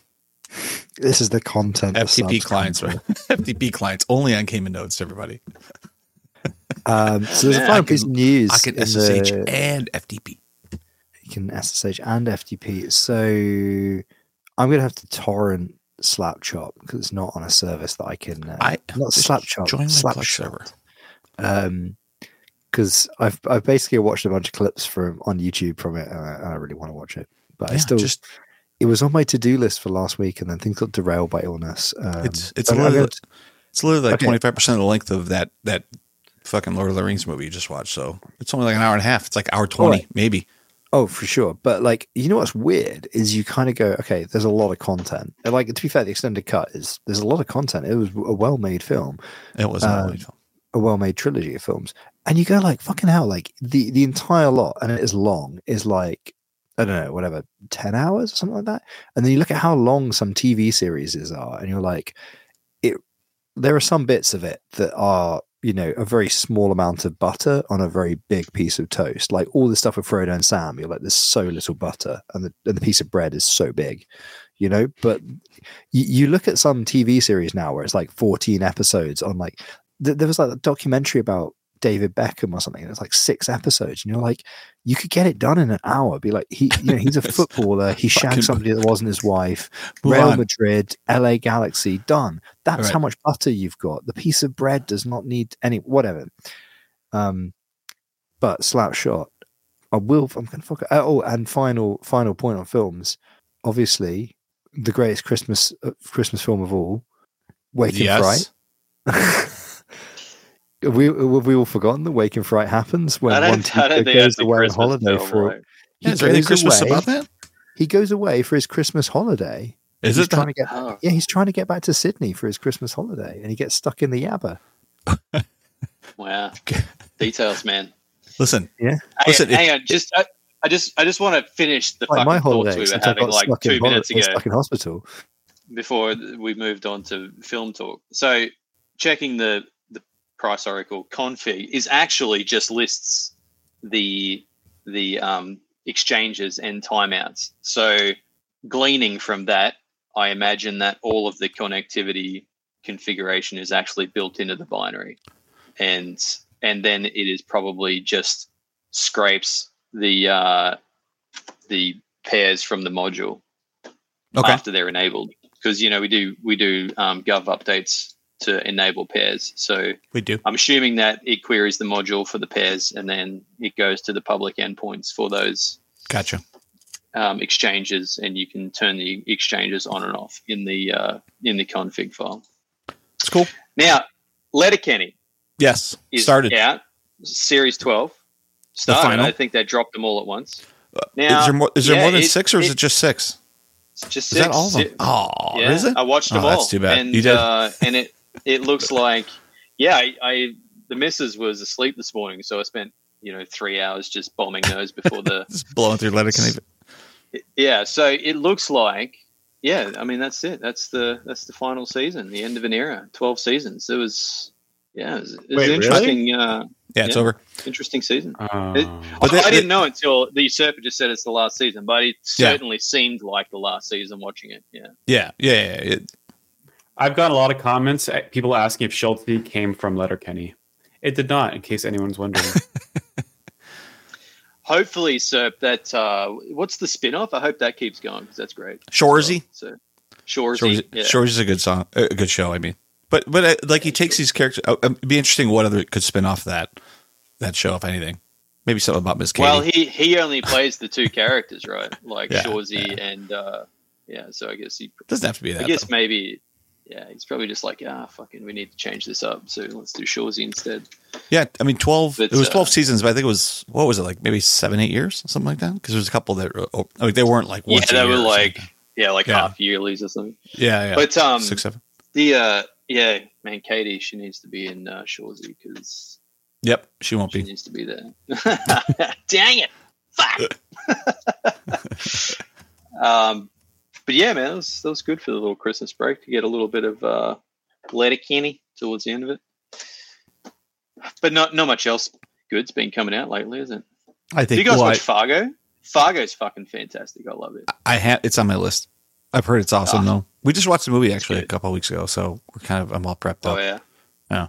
This is the content. the
FTP clients, right? FTP clients only on Cayman nodes. Everybody.
Um, so there's a
Yeah,
final piece of news.
I can SSH
the-
and FTP.
you can SSH and FTP. So I'm going to have to torrent Slapchop because it's not on a service that I can. Uh,
I
not Slapchop.
Join
Slapshot.
server.
Um, because I've I've basically watched a bunch of clips from on YouTube from it, and I, and I really want to watch it. But I still,
just
it was on my to do list for last week, and then things got derailed by illness. Um,
It's- it's literally-
gonna-
it's literally like twenty five percent of the length of that that fucking Lord of the Rings movie you just watched. So it's only like an hour and a half. It's like hour twenty,
right.
maybe.
Oh, for sure. But like, you know what's weird is you kind of go, okay, there's a lot of content. And like, to be fair, the extended cut is there's a lot of content. It was a well-made film,
It wasn't a
Um,
film.
a well-made trilogy of films, and you go like, fucking hell, like the the entire lot, and it is long, is like. I don't know, whatever, 10 hours or something like that. And then you look at how long some TV series are, and you're like, it there are some bits of it that are, you know, a very small amount of butter on a very big piece of toast. Like all the stuff with Frodo and Sam, you're like, there's so little butter, and the, and the piece of bread is so big, you know. But you, you look at some TV series now where it's like 14 episodes on like, th- there was like a documentary about David Beckham or something. and It's like six episodes, and you're like, you could get it done in an hour. Be like, he, you know, he's a footballer. He shagged somebody that wasn't his wife. Real
on.
Madrid, LA Galaxy, done. That's
Right.
how much butter you've got. The piece of bread does not need any whatever. Um, but Slapshot, I will. I'm gonna fuck. It. Oh, and final final point on films. Obviously, the greatest Christmas uh, Christmas film of all, Wake in Fright.
Yes.
Have we have we all forgotten that Wake in Fright happens when
I
one
don't, I don't
teacher goes
that's the
away on holiday
film,
for.
right?
He
Yeah, is there
goes
Christmas
away-
about that?
He goes away for his Christmas holiday.
Is
he's
it
trying
that?
to get
Oh.
yeah, he's trying to get back to Sydney for his Christmas holiday, and he gets stuck in the Yabba.
Wow. Details, man.
Listen,
Yeah,
Hang,
Listen,
hang on, just I, I just I just want to finish the
like
fucking
my
thoughts
holiday.
we were having like two
in
minutes
holiday,
ago
stuck in hospital.
before we moved on to film talk. So checking the the price oracle config is actually just lists the the um, exchanges and timeouts. So gleaning from that, I imagine that all of the connectivity configuration is actually built into the binary, and and then it is probably just scrapes the uh, the pairs from the module
okay.
after they're enabled because you know we do we do um, gov updates to enable pairs so
We do.
i'm assuming that it queries the module for the pairs and then it goes to the public endpoints for those
Gotcha.
um, exchanges and you can turn the exchanges on and off in the uh, in the config file
It's cool.
now letterkenny
Yes.
is
Started.
out series 12 started
final?
i think they dropped them all at once
Uh,
now
is there more, is there
yeah,
more than
it-
six or is
it-
it just six?
it's just
Is that
six.
all of them? Oh,
yeah,
is it?
I watched them
Oh,
all.
that's too bad.
And,
You did.
Uh, and it it looks like, yeah, I, I the missus was asleep this morning, so I spent you know three hours just bombing those before the.
Just blowing through Letterkenny.
yeah, so it looks like, yeah, I mean that's it. That's the that's the final season, the end of an era. Twelve seasons. It was, yeah, it was, it was
Wait,
an
really?
interesting, uh,
Yeah, it's
Yeah.
over.
interesting season.
Oh.
But
I,
they-
I didn't know until the usurper just said it's the last season, but it
Yeah.
certainly seemed like the last season watching it. Yeah.
Yeah, yeah, yeah. yeah. It,
I've got a lot of comments, uh, people asking if Schultzie came from Letterkenny. It did not, in case anyone's wondering.
hopefully, sir, that uh, what's the spin off? I hope that keeps going because that's great.
Shoresy.
So, Shoresy.
Shoresy,
yeah.
Shoresy's a good song, a good show. I mean, but but uh, like he takes these characters. Uh, it'd be interesting what other could spin off that that show, if anything. Maybe something about Miss Katie.
Well, he he only plays the two characters, right? Like
Yeah,
Shoresy and uh, yeah. So I guess he.
doesn't have to be that.
I guess
though.
maybe. Yeah, he's probably just like, ah, fucking, we need to change this up. So let's do Shoresy instead.
Yeah, I mean, twelve.
But,
it was twelve
uh,
seasons, but I think it was what was it like? Maybe seven, eight years, something like that. Because there's a couple that oh, like they weren't like
Yeah, they were like, yeah, like
Yeah.
half yearlies or something.
yeah, yeah,
But um,
six, seven.
the uh, yeah, man, Katie, she needs to be in uh, Shoresy because
Yep, she won't be
she
be.
needs to be there. Dang it! Fuck. um, but yeah, man, that was, that was good for the little Christmas break to get a little bit of uh, Letterkenny towards the end of it. But not not much else good's been coming out lately, is it?
I
Did
think.
you guys
well,
watch Fargo? Fargo's fucking fantastic. I love it.
I, I have. It's on my list. I've heard it's awesome
Ah.
though. We just watched the movie actually a
good.
couple weeks ago, so we're kind of I'm all prepped up.
Oh
up.
yeah.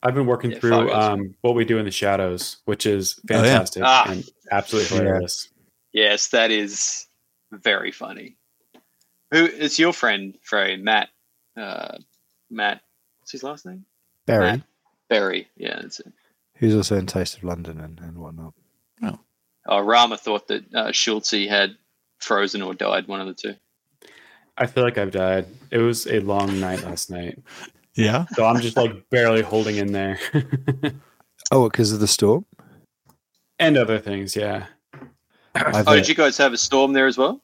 I've been working
Yeah,
through um, what we do in the shadows, which is
Oh, yeah.
fantastic
Ah.
and absolutely hilarious.
Yes, that is very funny. Who is your friend, Frey? Matt. Uh, Matt. What's his last name?
Barry,
Matt Berry. Yeah, that's it.
who's also in Toast of London and, and whatnot.
Oh, Rama thought that uh, Schultzie had frozen or died. One of the two.
I feel like I've died. It was a long night last night,
Yeah.
so I'm just like barely holding in there,
Oh, because of the storm.
and other things. Yeah,
I've,
Oh,
uh,
did you guys have a storm there as well?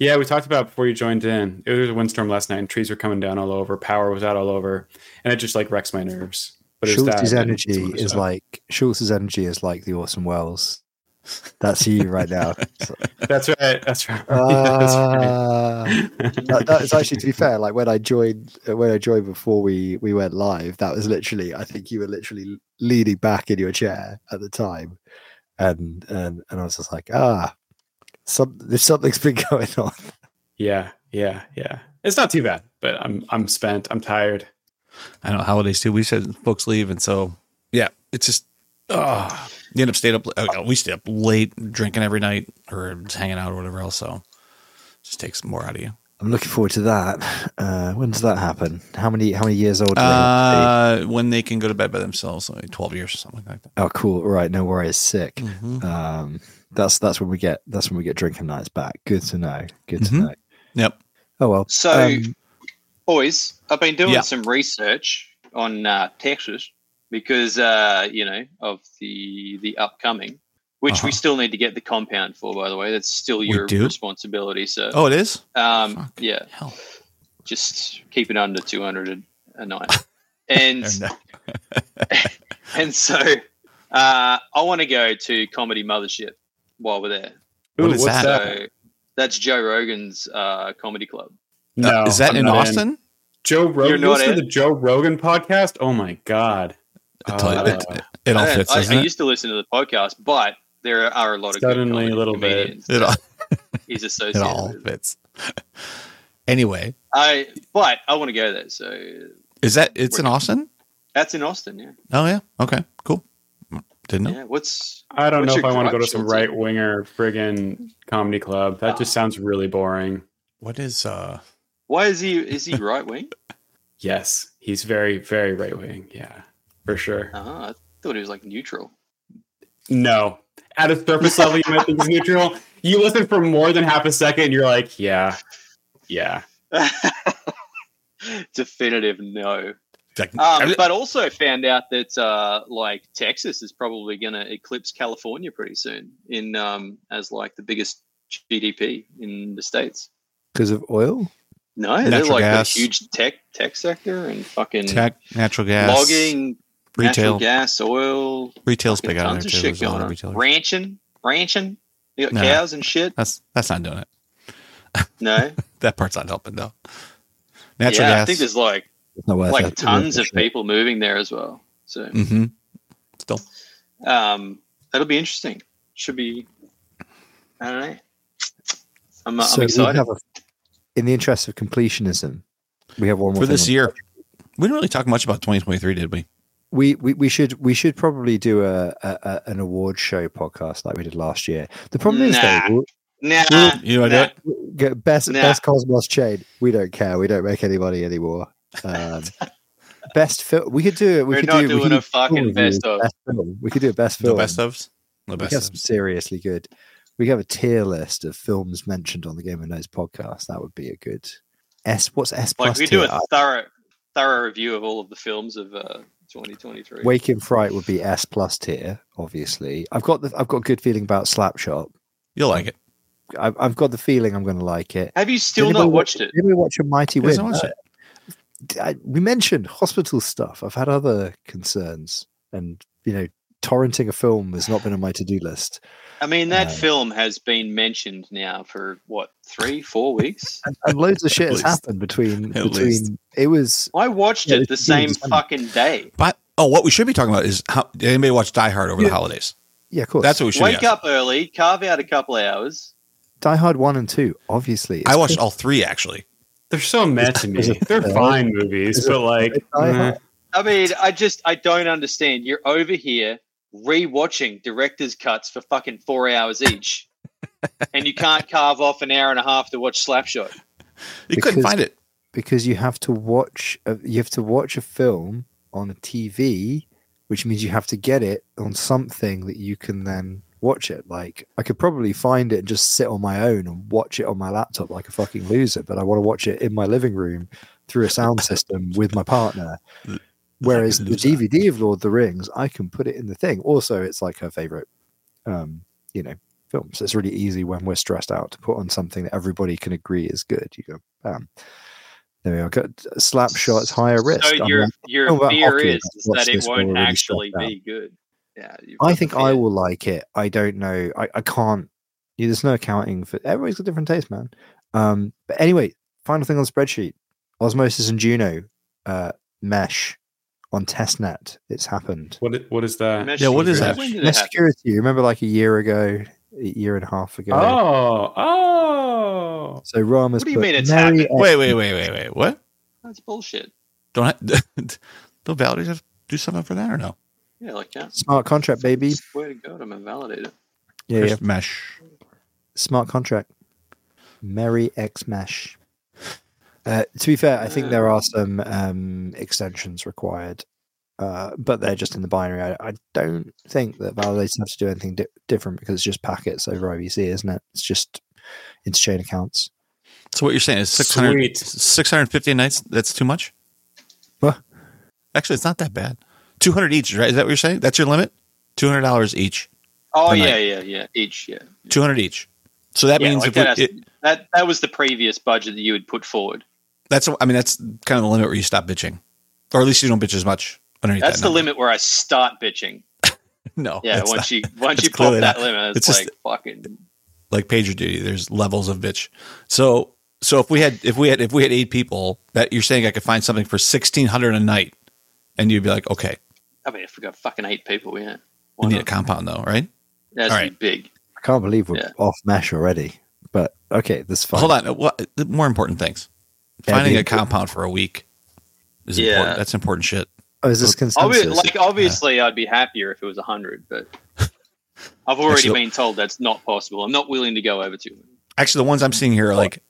Yeah. We talked about before you joined in. It was a windstorm last night, and trees were coming down all over. Power was out all over, and it just like wrecks my nerves. But it's
Schultz's
that
energy is like Schultz's energy is like the Orson Welles. That's you right now.
That's right. That's right. Yeah, that's
Ah.
right.
that, that is actually to be fair. Like when I joined, uh, when I joined before we we went live, that was literally. I think you were literally leaning back in your chair at the time, and and and I was just like, ah, some there's something's been going on.
yeah, yeah, yeah. It's not too bad, but I'm I'm spent. I'm tired.
I know holidays too. We said folks leave, and so yeah, it's just uh, you end up staying up. Uh, we stay up late, drinking every night, or just hanging out or whatever else. So it just takes more out of you.
I'm looking forward to that. Uh, when does that happen? How many how many years old? do they
Uh, when they can go to bed by themselves, like twelve years or something like that.
oh, cool. Right, no worries. Sick.
Mhm.
Um, that's that's when we get that's when we get drinking nights back. Good to know. Good to
Mhm.
know.
Yep.
Oh well.
So,
Um,
boys, I've been doing
Yeah.
some research on uh, Texas because uh, you know of the the upcoming, which
Uh-huh.
we still need to get the compound for. By the way, that's still your responsibility. So,
Oh, it is.
um,
fuck.
yeah,
Hell.
just keep it under two hundred a, a night, and
And,
and so uh, I want to go to Comedy Mothership while we're there.
Ooh,
is
what's
that?
So that's Joe Rogan's uh, comedy club.
No,
uh, is that
I'm
in
not
Austin?
Joe
You're
Rogan.
not
Listen to
in?
the Joe Rogan podcast. Oh my god.
I you,
Uh,
it, it all fits,
I,
doesn't
I used to listen to the podcast, but there are a lot of
Suddenly
good
a little bit.
It all,
he's
it
associated
all
with.
fits. anyway,
I but I want to go there, so
is that it's in Austin?
that's in Austin. Yeah,
Oh yeah. Okay. Cool. Didn't know.
yeah. What's
I don't
What's
know if I want to go to some right winger friggin' comedy club. That just sounds really boring.
What is uh?
why is he is he right wing?
Yes, he's very, very right wing. Yeah, for sure.
Uh-huh. I thought he was like neutral.
No, at a surface level, you might think he's neutral. You listen for more than half a second, and you're like, yeah, yeah.
Definitive no.
Like,
Um, but also found out that uh, like Texas is probably going to eclipse California pretty soon in um, as like the biggest GDP in the states.
because of oil.
No, they're like
gas.
a huge tech tech sector and fucking
tech, natural gas,
logging, natural
retail.
gas, oil,
Retail's big out
tons
there
of
too.
shit
There's a lot
going
of
on. Ranching, ranching. You got
No.
cows and shit.
That's that's not doing it.
No,
That part's not helping though. Natural
yeah, I think there's like
It's not worth
like
it.
tons of people moving there as well. So
hmm Still,
um, that'll be interesting. Should be. I don't know. I'm,
So
I'm excited.
have a, in the interest of completionism, we have one more
for
thing
this
on-
year, we didn't really talk much about 2023, did we?
We, we we should we should probably do a, a, a an award show podcast like we did last year. The problem is
Nah.
though,
Nah,
You want
nah.
do it?
we'll get best
Nah.
best Cosmos chain. We don't care. We don't make any money anymore. Um, best film. We could do it. We
We're
could
not
do, we
doing
could
a
do
fucking best of.
best film. We could do a best
The
film.
best ofs. The
We
best.
have some seriously good. We have a tier list of films mentioned on the Game of Nodes podcast. That would be a good S. What's S
Like
plus
we do a thorough thorough review of all of the films of uh, 2023.
Wake in Fright would be S plus tier. Obviously, I've got the I've got a good feeling about Slapshot.
You'll like it.
I've, I've got the feeling I'm going to like it.
Have you still
Did
not
anybody
watched it?
Did we watch a Mighty
Who hasn't
Wind?
watched it?
I, we mentioned hospital stuff. I've had other concerns, and you know, torrenting a film has not been on my to-do list.
I mean, that
Uh,
film has been mentioned now for what three, four weeks.
And, and loads of shit has
least.
happened between
At
between.
least.
It was
I watched
Yeah,
it the
been
same
December.
fucking day.
But oh, what we should be talking about is how did anybody watch Die Hard over
Yeah.
the holidays?
yeah, of course.
That's what we should.
Wake
be
up early, carve out a couple of hours.
Die Hard one and two. Obviously,
I watched
Chris-
all three actually.
They're so meh to me. They're fine movies, but like,
Die
I mean, I just I don't understand. You're over here rewatching director's cuts for fucking four hours each, and you can't carve off an hour and a half to watch Slapshot.
You couldn't find it.
because you have to watch. A, you have to watch a film on a TV, which means you have to get it on something that you can then watch it. Like I could probably find it and just sit on my own and watch it on my laptop like a fucking loser, but I want to watch it in my living room through a sound system with my partner. Whereas the. DVD of Lord of the Rings, I can put it in the thing. Also, it's like her favorite, um, you know, film. So it's really easy when we're stressed out to put on something that everybody can agree is good. You go, bam. There we are. Got slap shots, higher risk.
So your your fear
hockey,
is, is that it won't
really
actually be good. Yeah,
I think I will like it. I don't know. I, I can't. yeah, There's no accounting for everybody's got different taste, man. Um, but anyway, final thing on the spreadsheet: Osmosis and Juno uh, mesh on testnet. It's happened.
What? What is that?
Mesh
Yeah, what is that?
When did it
Mesh
happen?
security. Remember, like a year ago, a year and a half ago.
Oh, oh.
So Rama's
What do you mean it's
Mary
happened?
Wait, wait, wait, wait, wait. What?
That's bullshit.
Don't have, don't validators have do something for that or no?
Yeah, like that.
Smart contract, baby.
Swear to God, I'm invalidated.
Yeah, yeah.
Chris Mesh.
Smart contract. Merry X Mesh. Uh, to be fair, I think there are some um, extensions required, uh, but they're just in the binary. I, I don't think that validators have to do anything di- different because it's just packets over IBC, isn't it? It's just interchain accounts.
So what you're saying is 600, 650 nights? That's too much?
What?
Actually, it's not that bad. 200 each, right? Is that what you're saying? That's your limit? $200 each.
Oh yeah, yeah, yeah. Each, yeah.
200 each. So that
yeah,
means
like
if we,
that, has-
it,
that that was the previous budget that you had put forward.
that's, I mean, that's kind of the limit where you stop bitching. Or at least you don't bitch as much underneath
That's
that
the
number.
limit where I start bitching.
No.
Yeah, once
not.
you once you pop that
not.
limit, it's,
It's just-
like fucking.
like pager duty. There's levels of bitch. So so if we had if we had if we had eight people, that you're saying I could find something for sixteen hundred a night, and you'd be like, okay,
I mean, if we got fucking eight people, yeah.
we
Why
need a compound though, right?
That's
All
be big.
I can't believe we're
Yeah.
off mesh already, but okay, this fine.
Hold on, uh, what the more important things? Finding a
Airbnb.
compound for a week is
Yeah.
important. That's important shit.
Oh, is this
Obvi- like obviously, I'd be happier if it was hundred, but I've already
Actually-
been told that's not possible. I'm not willing to go over to.
Actually, the ones I'm seeing here are like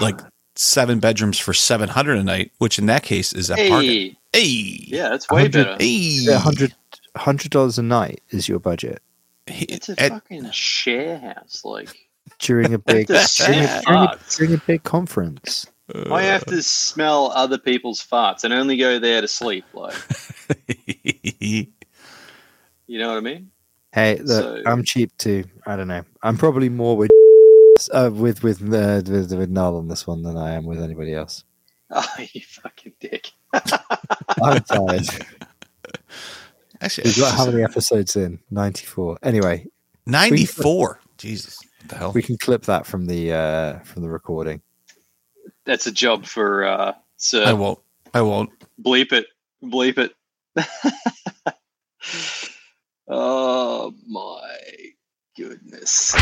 like seven bedrooms for seven hundred a night, which in that case is a bargain.
Hey,
Hey,
yeah, that's way
100
better.
hey,
Yeah, 100 hundred dollars a night is your budget
It's a
At-
fucking share house. Like
during a big during, a, during, a, during a big conference.
I have to smell other people's farts and only go there to sleep. Like you know what I mean?
Hey, look,
So-
I'm cheap too. I don't know. I'm probably more with uh, with with, uh, with with Null on this one than I am with anybody else.
Oh, you fucking dick.
I'm tired.
Actually,
We've got how many episodes in? Ninety four. Anyway,
ninety four. Jesus, what the hell?
we can clip that from the uh from the recording.
That's a job for uh,
I
Sir.
won't. I won't.
Bleep it. Bleep it. oh my goodness.